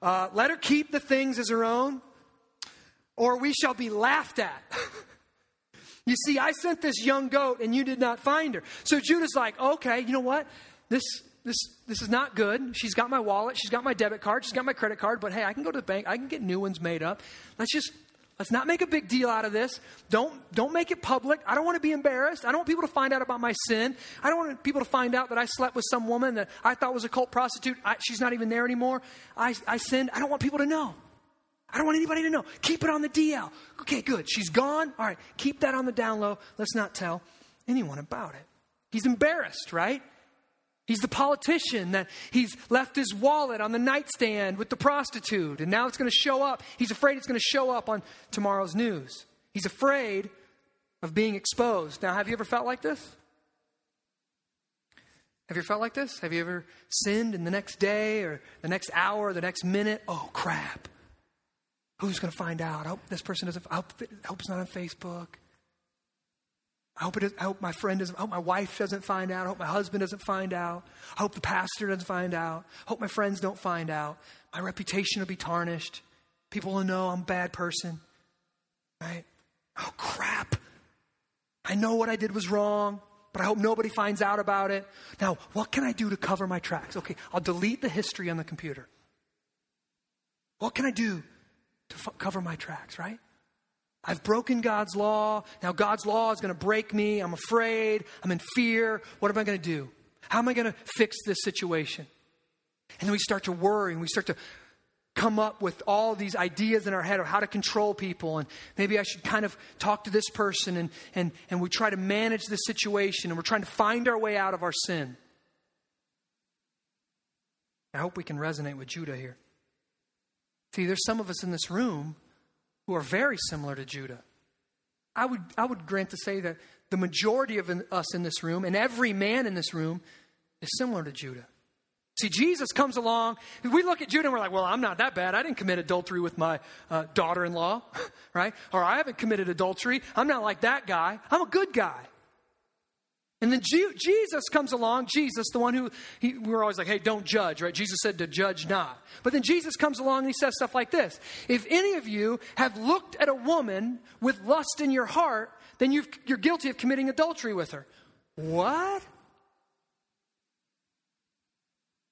Uh, let her keep the things as her own, or we shall be laughed at. you see, I sent this young goat and you did not find her. So Judah's like, okay, you know what? This, this, this is not good. She's got my wallet, she's got my debit card, she's got my credit card, but hey, I can go to the bank, I can get new ones made up. Let's just Let's not make a big deal out of this. Don't, don't make it public. I don't want to be embarrassed. I don't want people to find out about my sin. I don't want people to find out that I slept with some woman that I thought was a cult prostitute. I, she's not even there anymore. I, I sinned. I don't want people to know. I don't want anybody to know. Keep it on the DL. Okay, good. She's gone. All right, keep that on the down low. Let's not tell anyone about it. He's embarrassed, right? He's the politician that he's left his wallet on the nightstand with the prostitute, and now it's going to show up. He's afraid it's going to show up on tomorrow's news. He's afraid of being exposed. Now, have you ever felt like this? Have you ever felt like this? Have you ever sinned in the next day or the next hour or the next minute? Oh, crap. Who's going to find out? I hope this person doesn't, I hope, I hope it's not on Facebook. I hope, it I hope my friend doesn't, I hope my wife doesn't find out. I hope my husband doesn't find out. I hope the pastor doesn't find out. I hope my friends don't find out. My reputation will be tarnished. People will know I'm a bad person. Right? Oh, crap. I know what I did was wrong, but I hope nobody finds out about it. Now, what can I do to cover my tracks? Okay, I'll delete the history on the computer. What can I do to f- cover my tracks, right? I've broken God's law. Now God's law is going to break me. I'm afraid. I'm in fear. What am I going to do? How am I going to fix this situation? And then we start to worry and we start to come up with all these ideas in our head of how to control people and maybe I should kind of talk to this person and, and, and we try to manage the situation and we're trying to find our way out of our sin. I hope we can resonate with Judah here. See, there's some of us in this room who are very similar to Judah. I would, I would grant to say that the majority of us in this room and every man in this room is similar to Judah. See, Jesus comes along. We look at Judah and we're like, well, I'm not that bad. I didn't commit adultery with my uh, daughter in law, right? Or I haven't committed adultery. I'm not like that guy. I'm a good guy. And then Jesus comes along, Jesus, the one who he, we were always like, hey, don't judge, right? Jesus said to judge not. But then Jesus comes along and he says stuff like this If any of you have looked at a woman with lust in your heart, then you are guilty of committing adultery with her. What?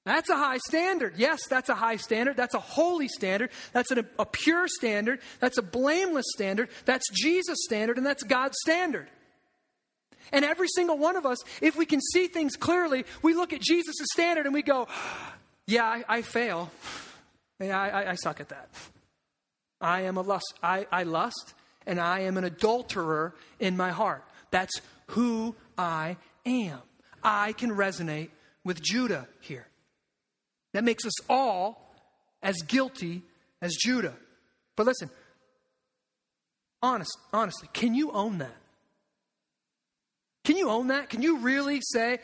That's a high standard. Yes, that's a high standard. That's a holy standard. That's a, a pure standard. That's a blameless standard. That's Jesus' standard, and that's God's standard. And every single one of us, if we can see things clearly, we look at Jesus' standard and we go, Yeah, I, I fail. Yeah, I, I, suck at that. I am a lust. I, I lust, and I am an adulterer in my heart. That's who I am. I can resonate with Judah here. That makes us all as guilty as Judah. But listen, honest, honestly, can you own that? Can you own that? Can you really say,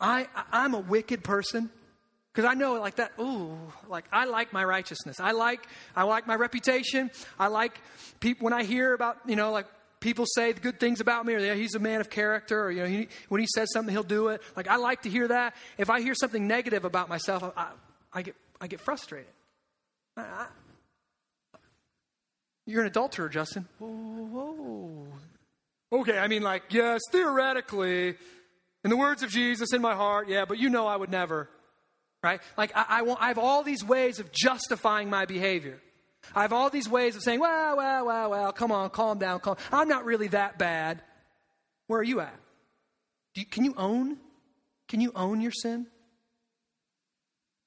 I, I'm a wicked person? Because I know like that, ooh, like I like my righteousness. I like, I like my reputation. I like people, when I hear about, you know, like people say good things about me or yeah, he's a man of character or, you know, he, when he says something, he'll do it. Like I like to hear that. If I hear something negative about myself, I, I get, I get frustrated. I, I, you're an adulterer, Justin. Whoa, whoa, Okay, I mean, like, yes, theoretically, in the words of Jesus in my heart, yeah, but you know I would never. right? Like, I, I, want, I have all these ways of justifying my behavior. I have all these ways of saying, well, well, well, well, come on, calm down, calm. I'm not really that bad. Where are you at? You, can you own? Can you own your sin?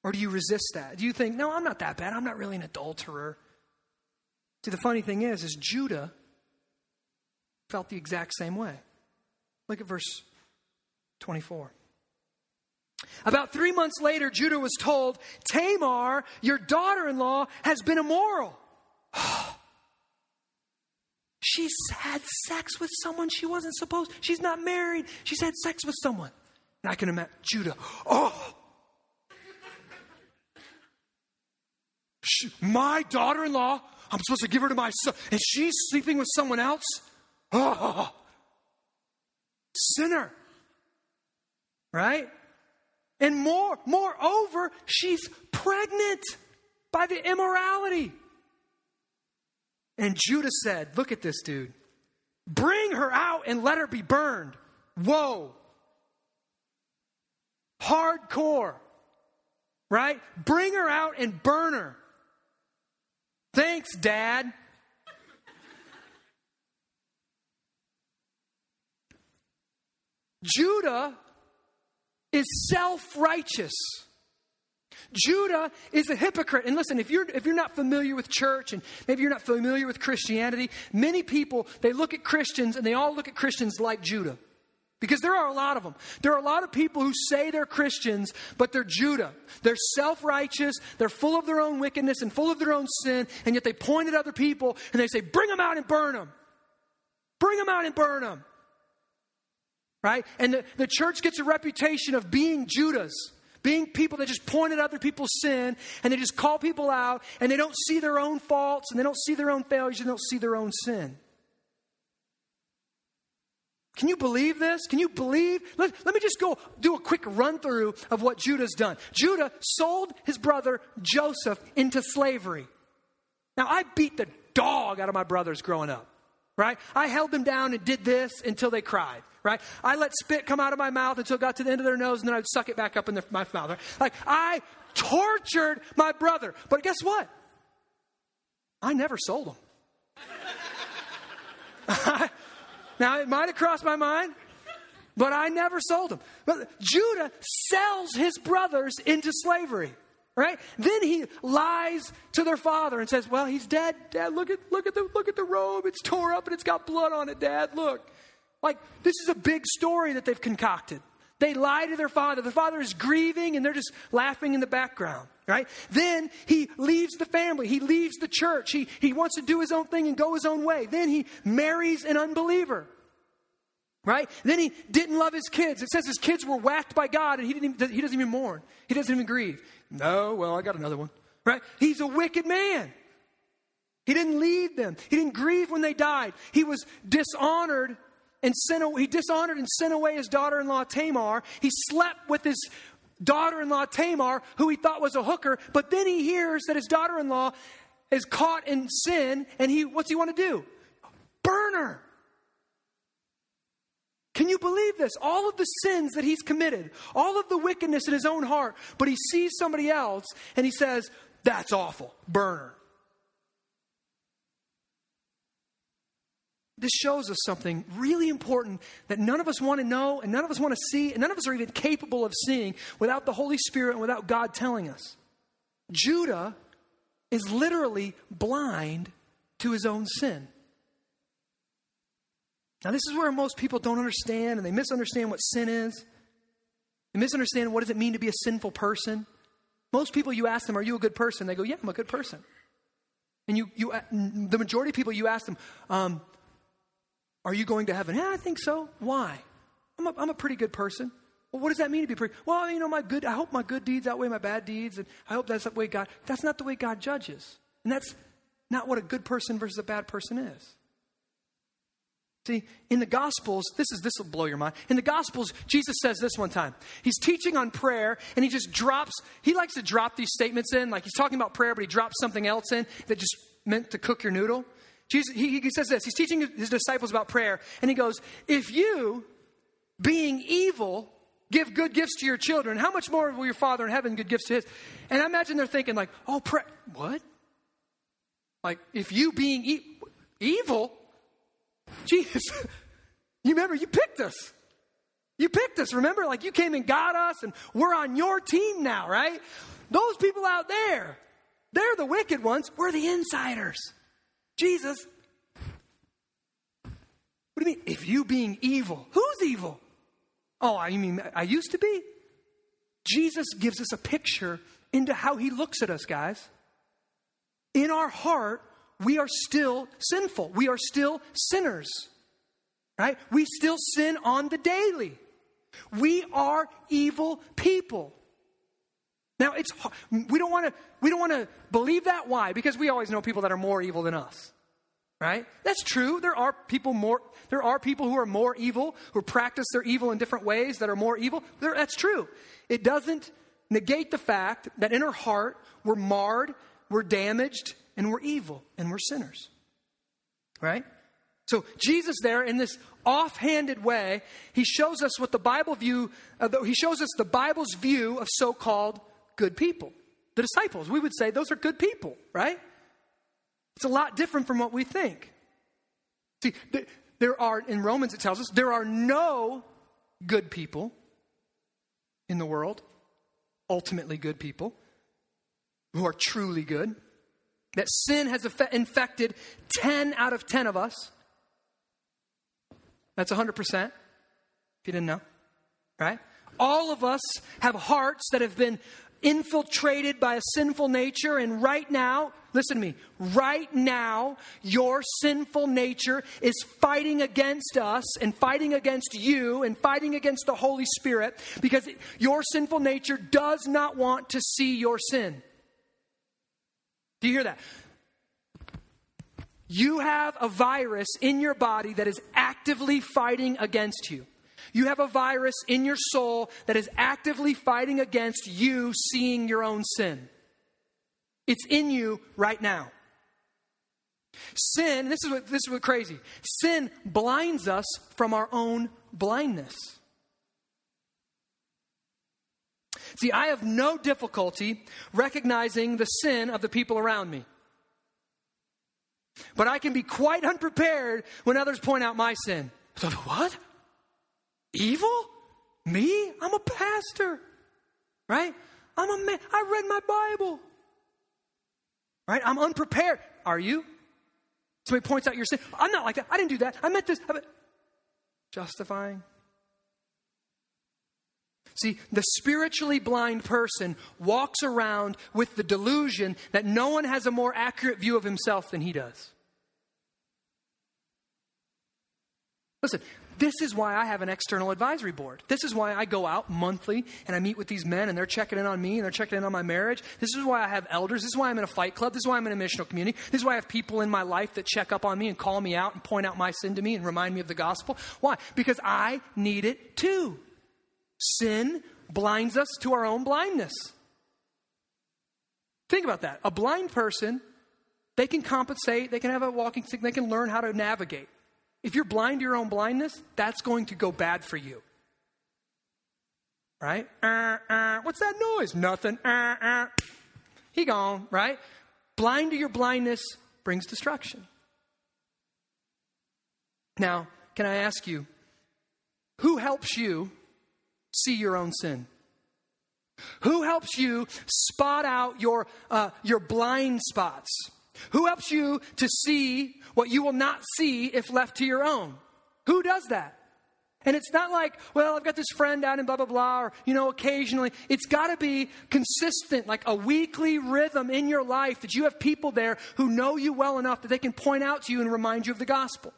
Or do you resist that? Do you think, no, I'm not that bad. I'm not really an adulterer. See, the funny thing is, is Judah felt the exact same way. Look at verse 24. About three months later, Judah was told, Tamar, your daughter in law, has been immoral. She's had sex with someone she wasn't supposed. She's not married. She's had sex with someone. And I can imagine Judah. Oh, she, my daughter-in-law. I'm supposed to give her to my son, and she's sleeping with someone else. Oh, sinner. Right? And more, moreover, she's pregnant by the immorality. And Judah said, Look at this dude. Bring her out and let her be burned. Whoa. Hardcore. Right? Bring her out and burn her. Thanks, Dad. Judah is self righteous. Judah is a hypocrite. And listen, if you're, if you're not familiar with church and maybe you're not familiar with Christianity, many people, they look at Christians and they all look at Christians like Judah. Because there are a lot of them. There are a lot of people who say they're Christians, but they're Judah. They're self righteous, they're full of their own wickedness and full of their own sin, and yet they point at other people and they say, Bring them out and burn them. Bring them out and burn them. Right? And the, the church gets a reputation of being Judas, being people that just point at other people's sin and they just call people out and they don't see their own faults and they don't see their own failures and they don't see their own sin. Can you believe this? Can you believe? Let, let me just go do a quick run through of what Judah's done. Judah sold his brother Joseph into slavery. Now, I beat the dog out of my brothers growing up, right? I held them down and did this until they cried right? I let spit come out of my mouth until it got to the end of their nose, and then I'd suck it back up in their, my mouth. Right? Like, I tortured my brother. But guess what? I never sold him. now, it might have crossed my mind, but I never sold him. But Judah sells his brothers into slavery. Right? Then he lies to their father and says, "Well, he's dead. Dad, look at look at the look at the robe. It's tore up and it's got blood on it, Dad. Look." Like, this is a big story that they've concocted. They lie to their father. The father is grieving and they're just laughing in the background, right? Then he leaves the family. He leaves the church. He, he wants to do his own thing and go his own way. Then he marries an unbeliever, right? Then he didn't love his kids. It says his kids were whacked by God and he, didn't even, he doesn't even mourn. He doesn't even grieve. No, well, I got another one, right? He's a wicked man. He didn't lead them. He didn't grieve when they died. He was dishonored and sent, he dishonored and sent away his daughter in law Tamar. He slept with his daughter in law Tamar, who he thought was a hooker, but then he hears that his daughter in law is caught in sin, and he what's he want to do? Burn her. Can you believe this? All of the sins that he's committed, all of the wickedness in his own heart, but he sees somebody else and he says, That's awful. Burn her. This shows us something really important that none of us want to know and none of us want to see and none of us are even capable of seeing without the Holy Spirit and without God telling us. Judah is literally blind to his own sin. Now, this is where most people don't understand and they misunderstand what sin is. They misunderstand what does it mean to be a sinful person. Most people, you ask them, Are you a good person? They go, Yeah, I'm a good person. And you, you, the majority of people, you ask them, um, are you going to heaven? Yeah, I think so. Why? I'm a, I'm a pretty good person. Well, what does that mean to be pretty? Well, you know, my good, I hope my good deeds outweigh my bad deeds, and I hope that's the way God, that's not the way God judges. And that's not what a good person versus a bad person is. See, in the Gospels, this is this will blow your mind. In the Gospels, Jesus says this one time. He's teaching on prayer, and he just drops. He likes to drop these statements in, like he's talking about prayer, but he drops something else in that just meant to cook your noodle. Jesus, he, he says this. He's teaching his disciples about prayer, and he goes, If you, being evil, Give good gifts to your children. How much more will your Father in heaven give gifts to his? And I imagine they're thinking, like, oh, pray. What? Like, if you being e- evil, Jesus, you remember, you picked us. You picked us, remember? Like, you came and got us, and we're on your team now, right? Those people out there, they're the wicked ones. We're the insiders. Jesus, what do you mean? If you being evil, who's evil? Oh, you mean I used to be? Jesus gives us a picture into how he looks at us, guys. In our heart, we are still sinful. We are still sinners. Right? We still sin on the daily. We are evil people. Now it's we don't want to we don't want to believe that why? Because we always know people that are more evil than us. Right? That's true. There are people more there are people who are more evil, who practice their evil in different ways that are more evil. There, that's true. It doesn't negate the fact that in our heart we're marred, we're damaged, and we're evil, and we're sinners. Right? So Jesus there in this offhanded way, he shows us what the Bible view, uh, he shows us the Bible's view of so-called good people. The disciples, we would say those are good people, right? It's a lot different from what we think. See, there are, in Romans it tells us, there are no good people in the world, ultimately good people, who are truly good. That sin has infected 10 out of 10 of us. That's 100%, if you didn't know, right? All of us have hearts that have been infiltrated by a sinful nature, and right now, listen to me, right now, your sinful nature is fighting against us and fighting against you and fighting against the Holy Spirit because your sinful nature does not want to see your sin. Do you hear that? You have a virus in your body that is actively fighting against you. You have a virus in your soul that is actively fighting against you seeing your own sin. It's in you right now. Sin, this is what this is what crazy. Sin blinds us from our own blindness. See, I have no difficulty recognizing the sin of the people around me. But I can be quite unprepared when others point out my sin. So, what? Evil? Me? I'm a pastor. Right? I'm a man. I read my Bible. Right? I'm unprepared. Are you? Somebody points out your sin. I'm not like that. I didn't do that. I meant this. I meant... Justifying. See, the spiritually blind person walks around with the delusion that no one has a more accurate view of himself than he does. Listen, this is why I have an external advisory board. This is why I go out monthly and I meet with these men and they're checking in on me and they're checking in on my marriage. This is why I have elders. This is why I'm in a fight club. This is why I'm in a missional community. This is why I have people in my life that check up on me and call me out and point out my sin to me and remind me of the gospel. Why? Because I need it too. Sin blinds us to our own blindness. Think about that. A blind person, they can compensate, they can have a walking stick, they can learn how to navigate. If you're blind to your own blindness, that's going to go bad for you. Right? Uh, uh, what's that noise? Nothing. Uh, uh. he gone, right? Blind to your blindness brings destruction. Now, can I ask you, who helps you see your own sin? Who helps you spot out your, uh, your blind spots? Who helps you to see what you will not see if left to your own? Who does that? And it's not like, well, I've got this friend out in blah, blah, blah, or, you know, occasionally. It's got to be consistent, like a weekly rhythm in your life that you have people there who know you well enough that they can point out to you and remind you of the gospel.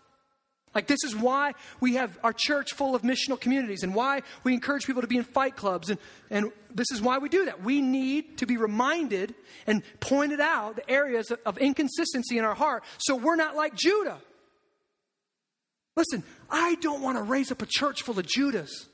Like, this is why we have our church full of missional communities and why we encourage people to be in fight clubs. And, and this is why we do that. We need to be reminded and pointed out the areas of, inconsistency in our heart so we're not like Judah. Listen, I don't want to raise up a church full of Judas.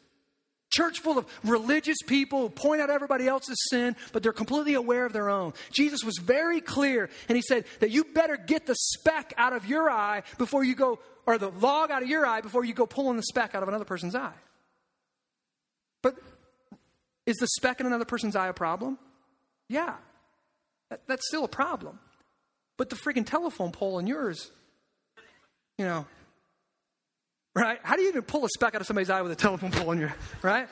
Church full of religious people who point out everybody else's sin, but they're completely aware of their own. Jesus was very clear, and he said that you better get the speck out of your eye before you go or the log out of your eye before you go pulling the speck out of another person's eye. But Is the speck in another person's eye a problem? Yeah. That, that's still a problem. But the freaking telephone pole in yours, you know, right? How do you even pull a speck out of somebody's eye with a telephone pole in your, right?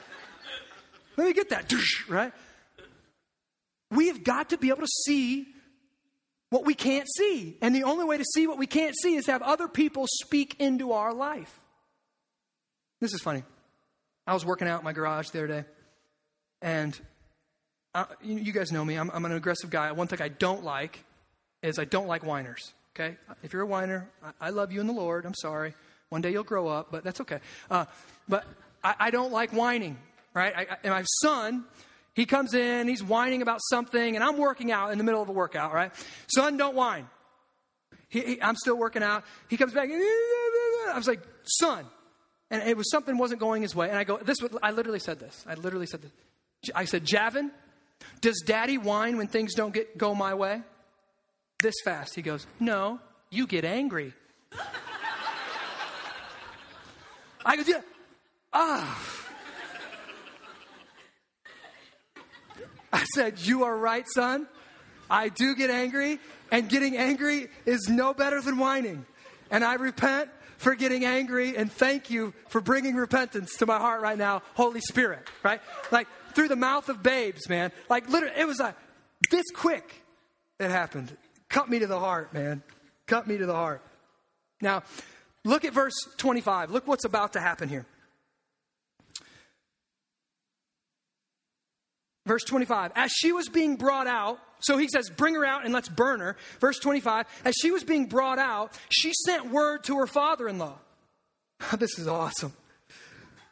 Let me get that, right? We have got to be able to see what we can't see. And the only way to see what we can't see is have other people speak into our life. This is funny. I was working out in my garage the other day, and I, you guys know me. I'm, I'm, an aggressive guy. One thing I don't like is I don't like whiners. Okay, if you're a whiner, I, I love you in the Lord. I'm sorry. One day you'll grow up, but that's okay. Uh, but I, I, don't like whining. Right? I, and my son, he comes in, he's whining about something, and I'm working out in the middle of a workout. Right? Son, don't whine. He, he, I'm still working out. He comes back. I was like, son, and it was something wasn't going his way. And I go, this. I literally said this. I literally said this. I said, Javin, does daddy whine when things don't get, go my way? This fast. He goes, No, you get angry. I go, Yeah. Ah. I said, You are right, son. I do get angry, and getting angry is no better than whining. And I repent for getting angry, and thank you for bringing repentance to my heart right now, Holy Spirit, right? Like, through the mouth of babes, man. Like literally, it was like this quick. It happened. Cut me to the heart, man. Cut me to the heart. Now, look at verse 25. Look what's about to happen here. Verse 25. As she was being brought out, so he says, Bring her out and let's burn her. Verse 25. As she was being brought out, she sent word to her father in law. this is awesome.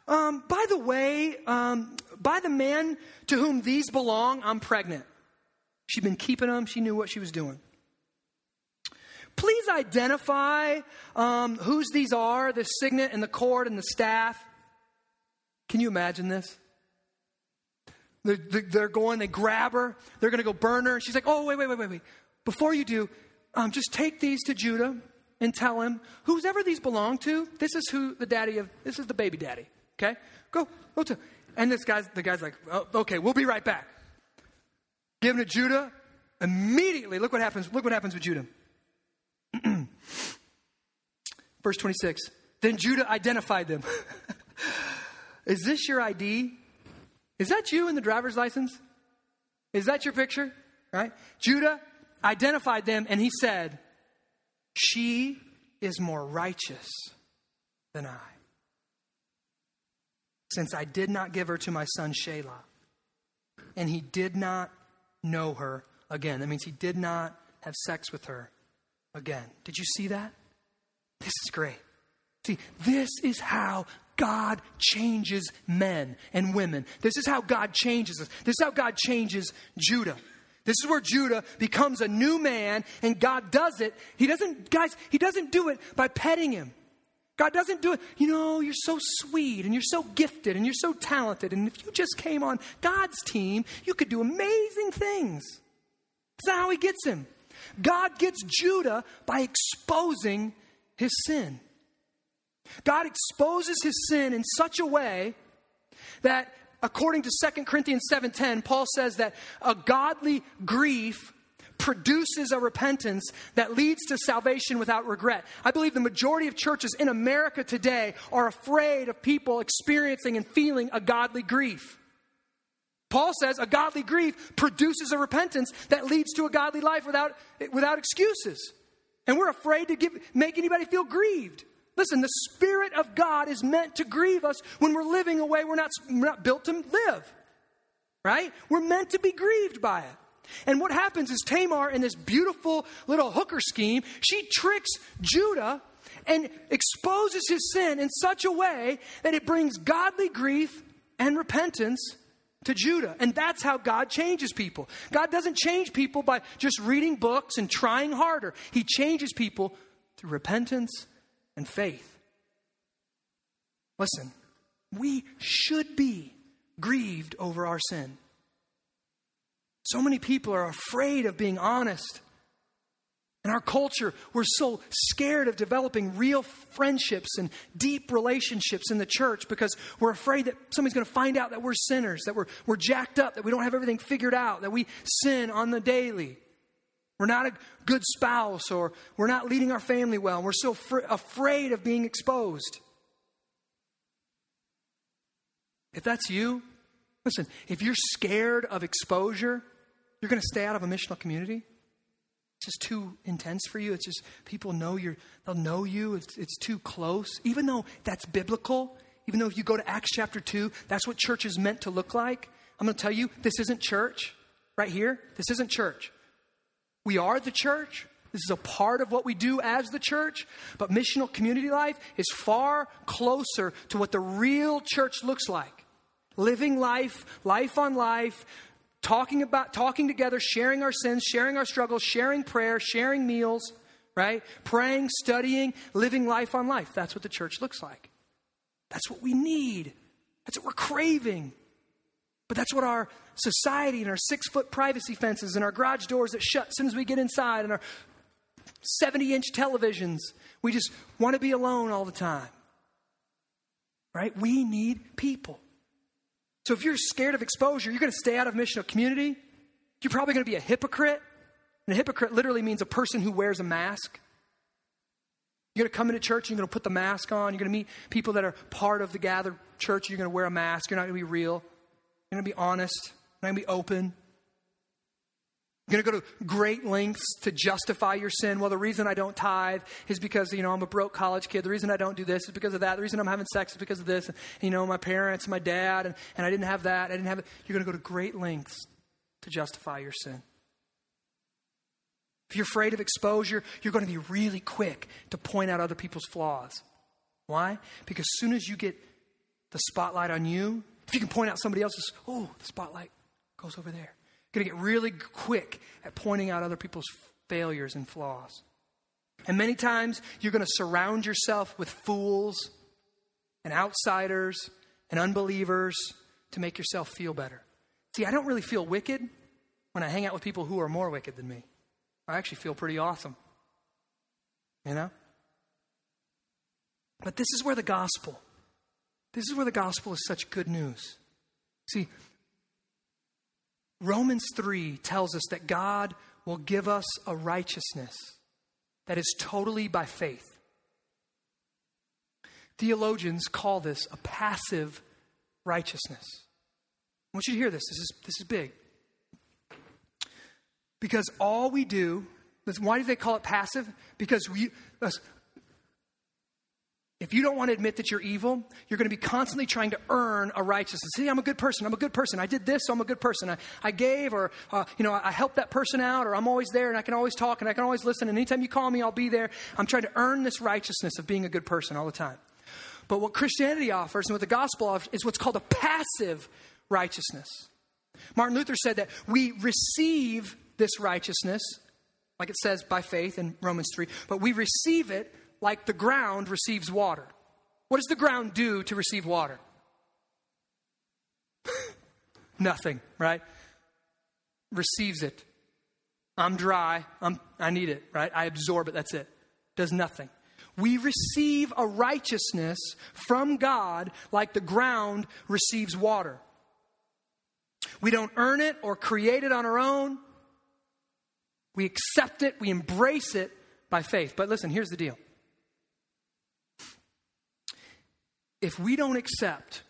Um, by the way, um, by the man to whom these belong, I'm pregnant. She'd been keeping them, she knew what she was doing. Please identify um, whose these are the signet and the cord and the staff. Can you imagine this? They're, going, they grab her, they're going to go burn her. She's like, oh, wait, wait, wait, wait, wait. Before you do, um, just take these to Judah and tell him, who's ever these belong to, this is who the daddy of, this is the baby daddy. Okay? Go, go to. And this guy's, the guy's like, oh, okay, we'll be right back. Give him to Judah. Immediately, look what happens. Look what happens with Judah. Verse 26. Then Judah identified them. Is this your ID? Is that you in the driver's license? Is that your picture? Right? Judah identified them and he said, She is more righteous than I since I did not give her to my son Shelah. And he did not know her again. That means he did not have sex with her again. Did you see that? This is great. See, this is how God changes men and women. This is how God changes us. This is how God changes Judah. This is where Judah becomes a new man and God does it. He doesn't, guys, he doesn't do it by petting him. God doesn't do it. You know, you're so sweet and you're so gifted and you're so talented. And if you just came on God's team, you could do amazing things. That's not how he gets him. God gets Judah by exposing his sin. God exposes his sin in such a way that according to 2 Corinthians 7:10 Paul says that a godly grief produces a repentance that leads to salvation without regret. I believe the majority of churches in America today are afraid of people experiencing and feeling a godly grief. Paul says a godly grief produces a repentance that leads to a godly life without, without excuses. And we're afraid to give, make anybody feel grieved. Listen, the Spirit of God is meant to grieve us when we're living a way we're not, we're not built to live. Right? We're meant to be grieved by it. And what happens is Tamar, in this beautiful little hooker scheme, she tricks Judah and exposes his sin in such a way that it brings godly grief and repentance to Judah. And that's how God changes people. God doesn't change people by just reading books and trying harder, He changes people through repentance and faith. Listen, we should be grieved over our sin. So many people are afraid of being honest. In our culture, we're so scared of developing real friendships and deep relationships in the church because we're afraid that somebody's going to find out that we're sinners, that we're, we're jacked up, that we don't have everything figured out, that we sin on the daily. We're not a good spouse or we're not leading our family well. and We're so fr- afraid of being exposed. If that's you, listen, if you're scared of exposure, you're going to stay out of a missional community. It's just too intense for you. It's just people know you they'll know you. It's, it's too close. Even though that's biblical, even though if you go to Acts chapter 2, that's what church is meant to look like. I'm going to tell you, this isn't church right here. This isn't church. We are the church. This is a part of what we do as the church, but missional community life is far closer to what the real church looks like. Living life, life on life, talking about talking together, sharing our sins, sharing our struggles, sharing prayer, sharing meals, right? Praying, studying, living life on life. That's what the church looks like. That's what we need. That's what we're craving. But that's what our society and our six foot privacy fences and our garage doors that shut as soon as we get inside and our 70 inch televisions, we just want to be alone all the time. Right? We need people. So if you're scared of exposure, you're going to stay out of missional community. You're probably going to be a hypocrite. And a hypocrite literally means a person who wears a mask. You're going to come into church, and you're going to put the mask on, you're going to meet people that are part of the gathered church, you're going to wear a mask, you're not going to be real, you're going to be honest, you're going to be open. You're going to go to great lengths to justify your sin. Well, the reason I don't tithe is because, you know, I'm a broke college kid. The reason I don't do this is because of that. The reason I'm having sex is because of this. And, you know, my parents, my dad, and, and I didn't have that. I didn't have it. You're going to go to great lengths to justify your sin. If you're afraid of exposure, you're going to be really quick to point out other people's flaws. Why? Because as soon as you get the spotlight on you, if you can point out somebody else's, oh, the spotlight goes over there going to get really quick at pointing out other people's failures and flaws. And many times you're going to surround yourself with fools and outsiders and unbelievers to make yourself feel better. See, I don't really feel wicked when I hang out with people who are more wicked than me. I actually feel pretty awesome. You know? But this is where the gospel, this is where the gospel is such good news. See, Romans 3 tells us that God will give us a righteousness that is totally by faith. Theologians call this a passive righteousness. I want you to hear this. This is, this is big. Because all we do, why do they call it passive? Because we, if you don't want to admit that you're evil, you're going to be constantly trying to earn a righteousness. See, I'm a good person. I'm a good person. I did this, so I'm a good person. I, I gave, or uh, you know, I helped that person out, or I'm always there, and I can always talk, and I can always listen. And anytime you call me, I'll be there. I'm trying to earn this righteousness of being a good person all the time. But what Christianity offers, and what the gospel offers, is what's called a passive righteousness. Martin Luther said that we receive this righteousness, like it says by faith in Romans 3, but we receive it like the ground receives water. What does the ground do to receive water? Nothing, right? Receives it. I'm dry. I'm, I need it, right? I absorb it. That's it. Does nothing. We receive a righteousness from God like the ground receives water. We don't earn it or create it on our own. We accept it, we embrace it by faith. But listen, here's the deal if we don't accept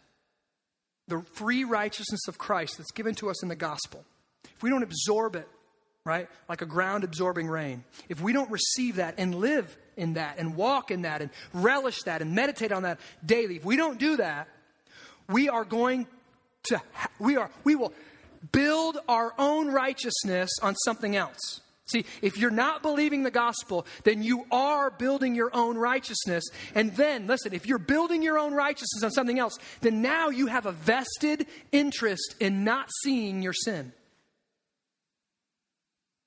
the free righteousness of Christ that's given to us in the gospel, if we don't absorb it, right, like a ground absorbing rain, if we don't receive that and live in that and walk in that and relish that and meditate on that daily, if we don't do that, we are going to, we are, we will build our own righteousness on something else. See, if you're not believing the gospel, then you are building your own righteousness. And then, listen, if you're building your own righteousness on something else, then now you have a vested interest in not seeing your sin.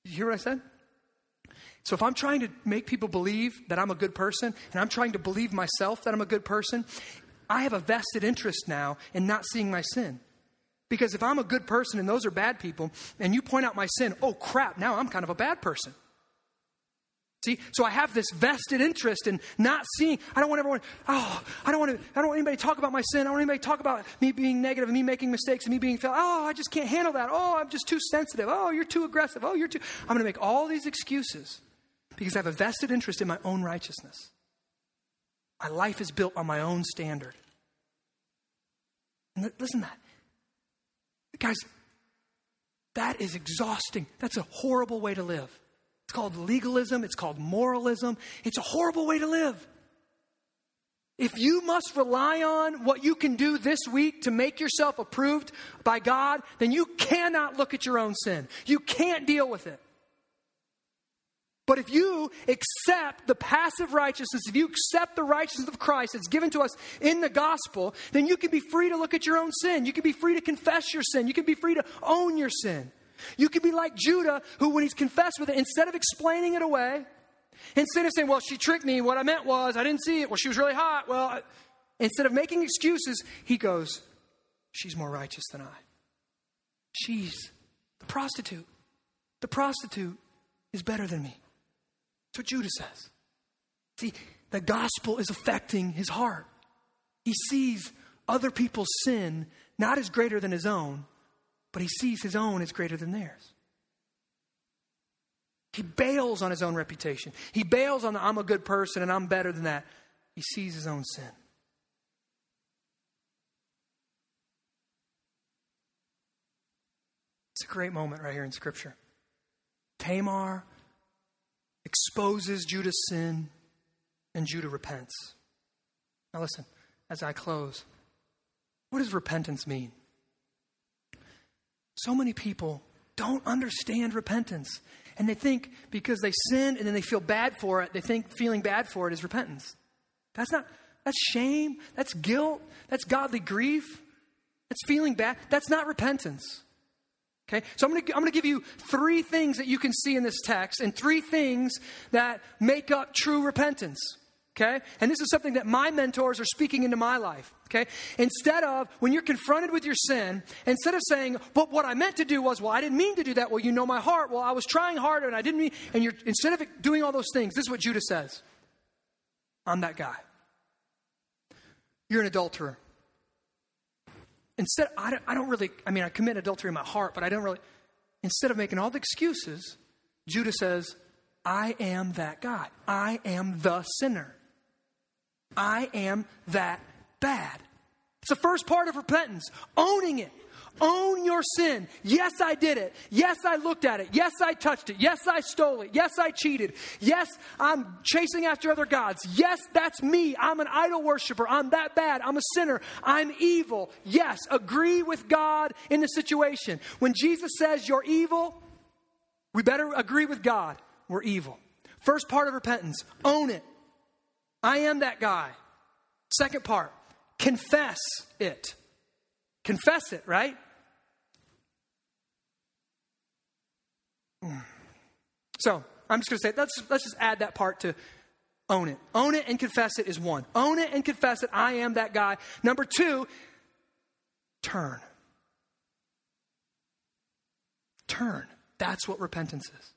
You hear what I said? So if I'm trying to make people believe that I'm a good person, and I'm trying to believe myself that I'm a good person, I have a vested interest now in not seeing my sin. Because if I'm a good person and those are bad people, and you point out my sin, oh crap, now I'm kind of a bad person. See, so I have this vested interest in not seeing. I don't want everyone. Oh, I don't want to. I don't want anybody to talk about my sin. I don't want anybody to talk about me being negative, and me making mistakes, and me being failed. Oh, I just can't handle that. Oh, I'm just too sensitive. Oh, you're too aggressive. Oh, you're too. I'm going to make all these excuses because I have a vested interest in my own righteousness. My life is built on my own standard. And listen to that. Guys, that is exhausting. That's a horrible way to live. It's called legalism, it's called moralism. It's a horrible way to live. If you must rely on what you can do this week to make yourself approved by God, then you cannot look at your own sin. You can't deal with it. But if you accept the passive righteousness, if you accept the righteousness of Christ that's given to us in the gospel, then you can be free to look at your own sin. You can be free to confess your sin. You can be free to own your sin. You can be like Judah, who, when he's confessed with it, instead of explaining it away, instead of saying, Well, she tricked me, what I meant was, I didn't see it, well, she was really hot, well, instead of making excuses, he goes, She's more righteous than I. She's the prostitute. The prostitute is better than me. That's what Judah says. See, the gospel is affecting his heart. He sees other people's sin not as greater than his own, but he sees his own as greater than theirs. He bails on his own reputation. He bails on the I'm a good person and I'm better than that. He sees his own sin. It's a great moment right here in Scripture. Tamar exposes Judah's sin, and Judah repents. Now, listen, as I close, what does repentance mean? So many people don't understand repentance. And they think because they sin and then they feel bad for it, they think feeling bad for it is repentance. That's not, that's shame, that's guilt, that's godly grief, that's feeling bad. That's not repentance. Okay, so I'm going, to, give you three things that you can see in this text and three things that make up true repentance. Okay, and this is something that my mentors are speaking into my life. Okay, instead of when you're confronted with your sin, instead of saying, "But what I meant to do was, well, I didn't mean to do that." Well, you know my heart. Well, I was trying harder and I didn't mean. And you're instead of doing all those things, this is what Judah says: "I'm that guy. You're an adulterer instead, I don't, I don't really, I mean, I commit adultery in my heart, but I don't really, instead of making all the excuses, Judah says, I am that guy. I am the sinner. I am that bad. It's the first part of repentance, owning it. Own your sin. Yes, I did it. Yes, I looked at it. Yes, I touched it. Yes, I stole it. Yes, I cheated. Yes, I'm chasing after other gods. Yes, that's me. I'm an idol worshiper. I'm that bad. I'm a sinner. I'm evil. Yes, agree with God in the situation. When Jesus says you're evil, we better agree with God. We're evil. First part of repentance, own it. I am that guy. Second part, confess it. Confess it, right? So I'm just going to say, let's, let's just add that part to own it. Own it and confess it is one. Own it and confess it. I am that guy. Number two, turn. Turn. That's what repentance is.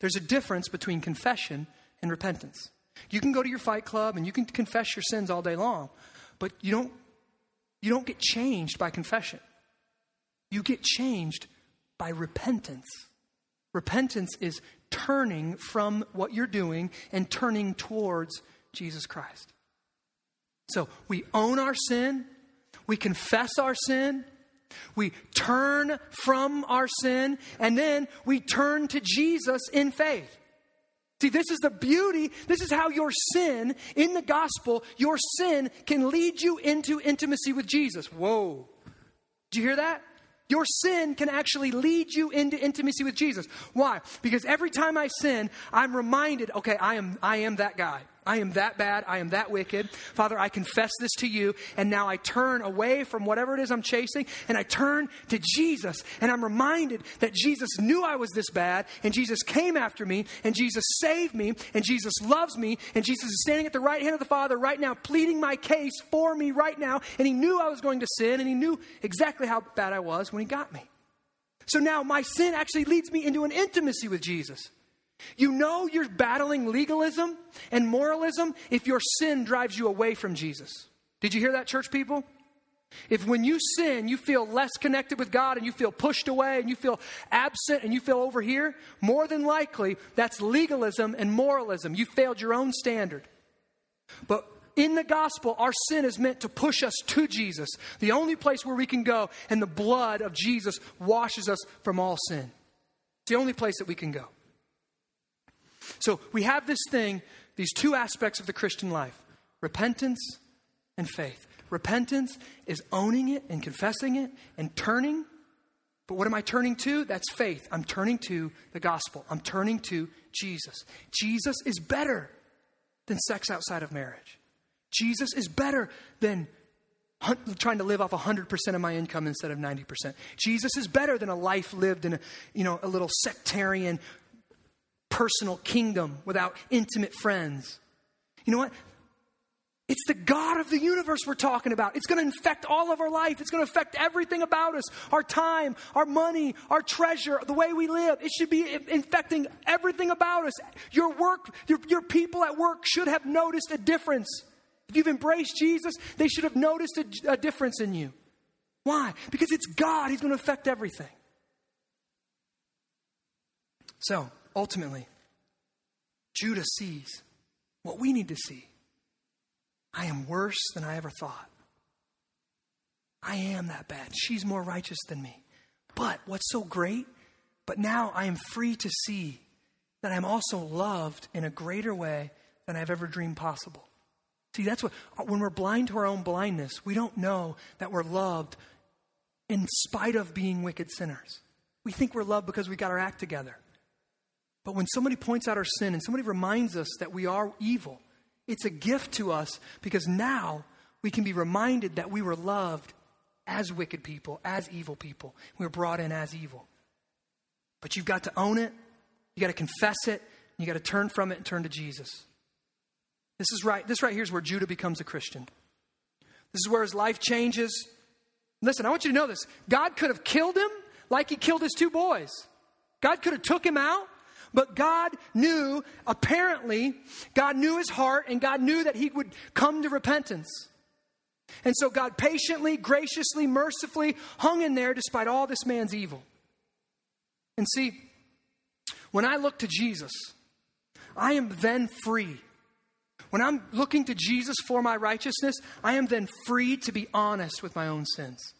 There's a difference between confession and repentance. You can go to your fight club and you can confess your sins all day long, but you don't, you don't get changed by confession. You get changed by repentance. Repentance is turning from what you're doing and turning towards Jesus Christ. So we own our sin, we confess our sin, we turn from our sin, and then we turn to Jesus in faith. See, this is the beauty. This is how your sin, in the gospel, your sin can lead you into intimacy with Jesus. Whoa. Do you hear that? Your sin can actually lead you into intimacy with Jesus. Why? Because every time I sin, I'm reminded, okay, I am, I am that guy. I am that bad. I am that wicked. Father, I confess this to you. And now I turn away from whatever it is I'm chasing and I turn to Jesus. And I'm reminded that Jesus knew I was this bad and Jesus came after me and Jesus saved me and Jesus loves me and Jesus is standing at the right hand of the Father right now, pleading my case for me right now. And he knew I was going to sin and he knew exactly how bad I was when he got me. So now my sin actually leads me into an intimacy with Jesus. You know you're battling legalism and moralism if your sin drives you away from Jesus. Did you hear that, church people? If when you sin, you feel less connected with God and you feel pushed away and you feel absent and you feel over here, more than likely that's legalism and moralism. You failed your own standard. But in the gospel, our sin is meant to push us to Jesus, the only place where we can go, and the blood of Jesus washes us from all sin. It's the only place that we can go. So we have this thing, these two aspects of the Christian life repentance and faith. Repentance is owning it and confessing it and turning. But what am I turning to? That's faith. I'm turning to the gospel. I'm turning to Jesus. Jesus is better than sex outside of marriage. Jesus is better than trying to live off 100% of my income instead of 90%. Jesus is better than a life lived in a, you know, a little sectarian personal kingdom without intimate friends. You know what? It's the God of the universe we're talking about. It's going to infect all of our life. It's going to affect everything about us our time, our money, our treasure, the way we live. It should be infecting everything about us. Your work, your, your people at work should have noticed a difference. If you've embraced Jesus, they should have noticed a, a difference in you. Why? Because it's God. He's going to affect everything. So, ultimately, Judah sees what we need to see I am worse than I ever thought. I am that bad. She's more righteous than me. But what's so great? But now I am free to see that I'm also loved in a greater way than I've ever dreamed possible. See, that's what, when we're blind to our own blindness, we don't know that we're loved in spite of being wicked sinners. We think we're loved because we got our act together. But when somebody points out our sin and somebody reminds us that we are evil, it's a gift to us because now we can be reminded that we were loved as wicked people, as evil people. We were brought in as evil. But you've got to own it, you got to confess it, you got to turn from it and turn to Jesus. This is right. This right here is where Judah becomes a Christian. This is where his life changes. Listen, I want you to know this. God could have killed him like he killed his two boys. God could have took him out but God knew, apparently, God knew his heart and God knew that he would come to repentance. And so God patiently, graciously, mercifully hung in there despite all this man's evil. And see, when I look to Jesus, I am then free. When I'm looking to Jesus for my righteousness, I am then free to be honest with my own sins.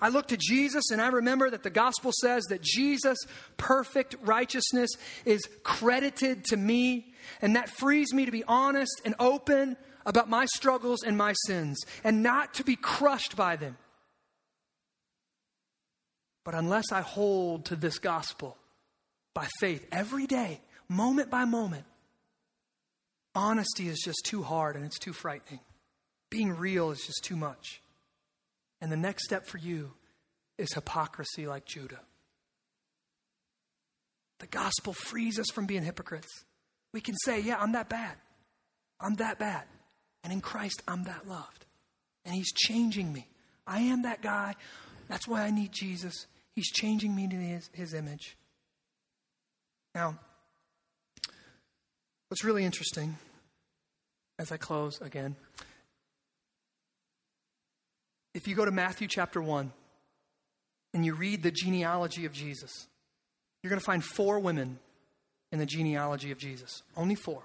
I look to Jesus and I remember that the gospel says that Jesus' perfect righteousness is credited to me, and that frees me to be honest and open about my struggles and my sins and not to be crushed by them. But unless I hold to this gospel by faith every day, moment by moment, honesty is just too hard and it's too frightening. Being real is just too much. And the next step for you is hypocrisy like Judah. The gospel frees us from being hypocrites. We can say, Yeah, I'm that bad. I'm that bad. And in Christ, I'm that loved. And He's changing me. I am that guy. That's why I need Jesus. He's changing me to His, his image. Now, what's really interesting as I close again if you go to Matthew chapter 1 and you read the genealogy of Jesus, you're going to find four women in the genealogy of Jesus. Only four.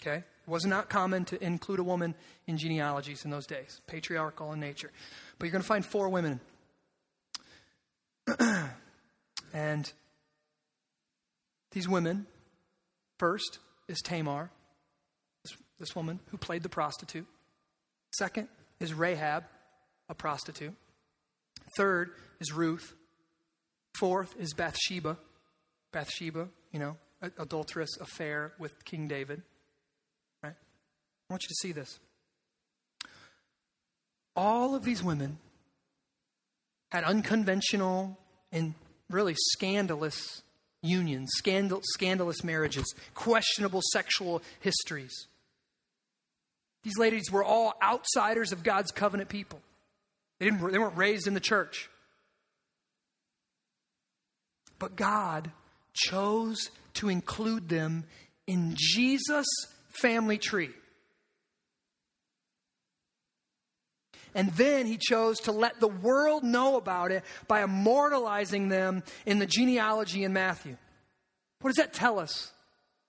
Okay? It was not common to include a woman in genealogies in those days, patriarchal in nature. But you're going to find four women. and these women, first is Tamar, this, this woman who played the prostitute. Second is Rahab, a prostitute. Third is Ruth. Fourth is Bathsheba. Bathsheba, you know, adulterous affair with King David. Right? I want you to see this. All of these women had unconventional and really scandalous unions, scandal, scandalous marriages, questionable sexual histories. These ladies were all outsiders of God's covenant people. They, didn't, they weren't raised in the church. But God chose to include them in Jesus' family tree. And then he chose to let the world know about it by immortalizing them in the genealogy in Matthew. What does that tell us?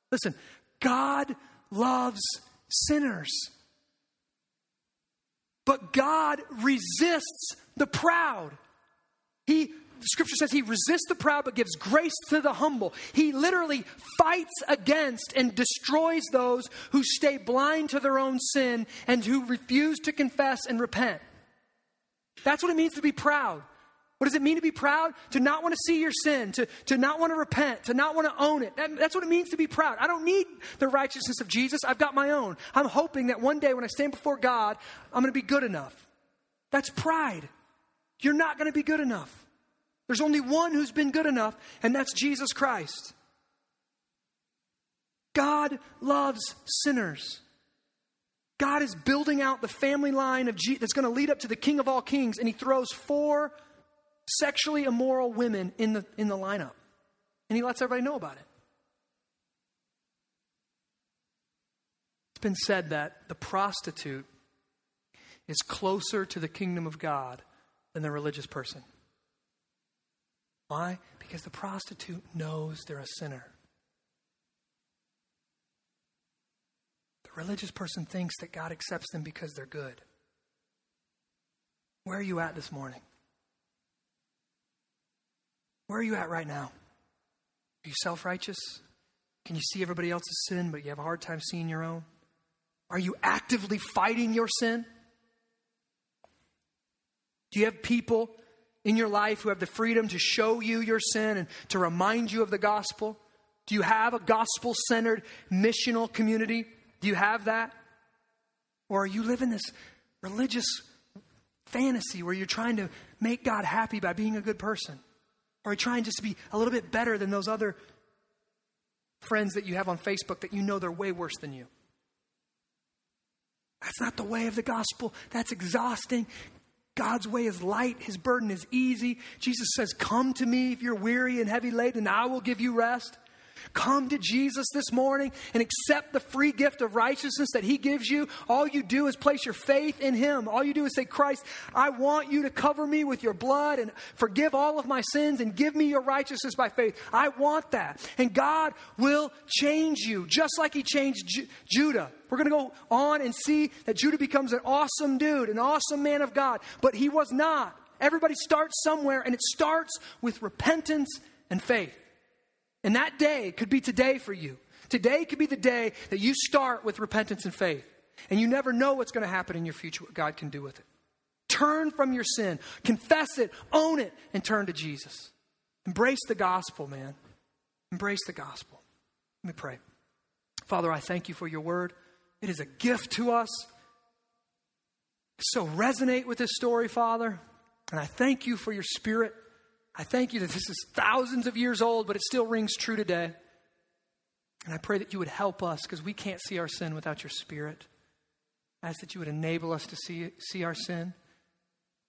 Listen, God loves sinners. But God resists the proud. He, the scripture says he resists the proud but gives grace to the humble. He literally fights against and destroys those who stay blind to their own sin and who refuse to confess and repent. That's what it means to be proud. What does it mean to be proud? To not want to see your sin, to, to not want to repent, to not want to own it. That, that's what it means to be proud. I don't need the righteousness of Jesus. I've got my own. I'm hoping that one day when I stand before God, I'm going to be good enough. That's pride. You're not going to be good enough. There's only one who's been good enough, and that's Jesus Christ. God loves sinners. God is building out the family line of G- that's going to lead up to the King of all kings, and he throws four sexually immoral women in the, in the lineup. And he lets everybody know about it. It's been said that the prostitute is closer to the kingdom of God than the religious person. Why? Because the prostitute knows they're a sinner. The religious person thinks that God accepts them because they're good. Where are you at this morning? Where are you at right now? Are you self righteous? Can you see everybody else's sin, but you have a hard time seeing your own? Are you actively fighting your sin? Do you have people in your life who have the freedom to show you your sin and to remind you of the gospel? Do you have a gospel centered missional community? Do you have that? Or are you living this religious fantasy where you're trying to make God happy by being a good person? Or are trying just to be a little bit better than those other friends that you have on Facebook that you know they're way worse than you? That's not the way of the gospel. That's exhausting. God's way is light, His burden is easy. Jesus says, Come to me if you're weary and heavy laden, and I will give you rest. Come to Jesus this morning and accept the free gift of righteousness that He gives you. All you do is place your faith in Him. All you do is say, Christ, I want you to cover me with your blood and forgive all of my sins and give me your righteousness by faith. I want that. And God will change you, just like He changed Ju- Judah. We're going to go on and see that Judah becomes an awesome dude, an awesome man of God, but he was not. Everybody starts somewhere, and it starts with repentance and faith. And that day could be today for you. Today could be the day that you start with repentance and faith. And you never know what's going to happen in your future, what God can do with it. Turn from your sin, confess it, own it, and turn to Jesus. Embrace the gospel, man. Embrace the gospel. Let me pray. Father, I thank you for your word. It is a gift to us. So resonate with this story, Father. And I thank you for your spirit. I thank you that this is thousands of years old, but it still rings true today. And I pray that you would help us because we can't see our sin without your spirit. I ask that you would enable us to see, see our sin,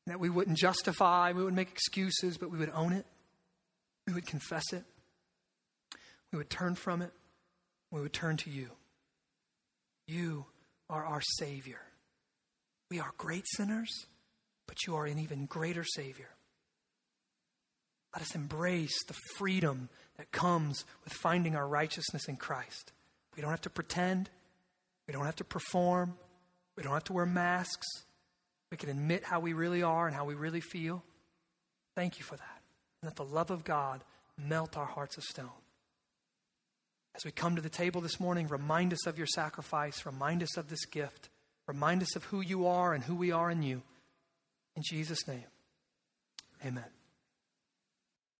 that we wouldn't justify, we wouldn't make excuses, but we would own it, we would confess it, we would turn from it, we would turn to you. You are our Savior. We are great sinners, but you are an even greater Savior. Let us embrace the freedom that comes with finding our righteousness in Christ. We don't have to pretend, we don't have to perform, we don't have to wear masks. We can admit how we really are and how we really feel. Thank you for that. And let the love of God melt our hearts of stone. As we come to the table this morning, remind us of your sacrifice, remind us of this gift, remind us of who you are and who we are in you. In Jesus' name, amen.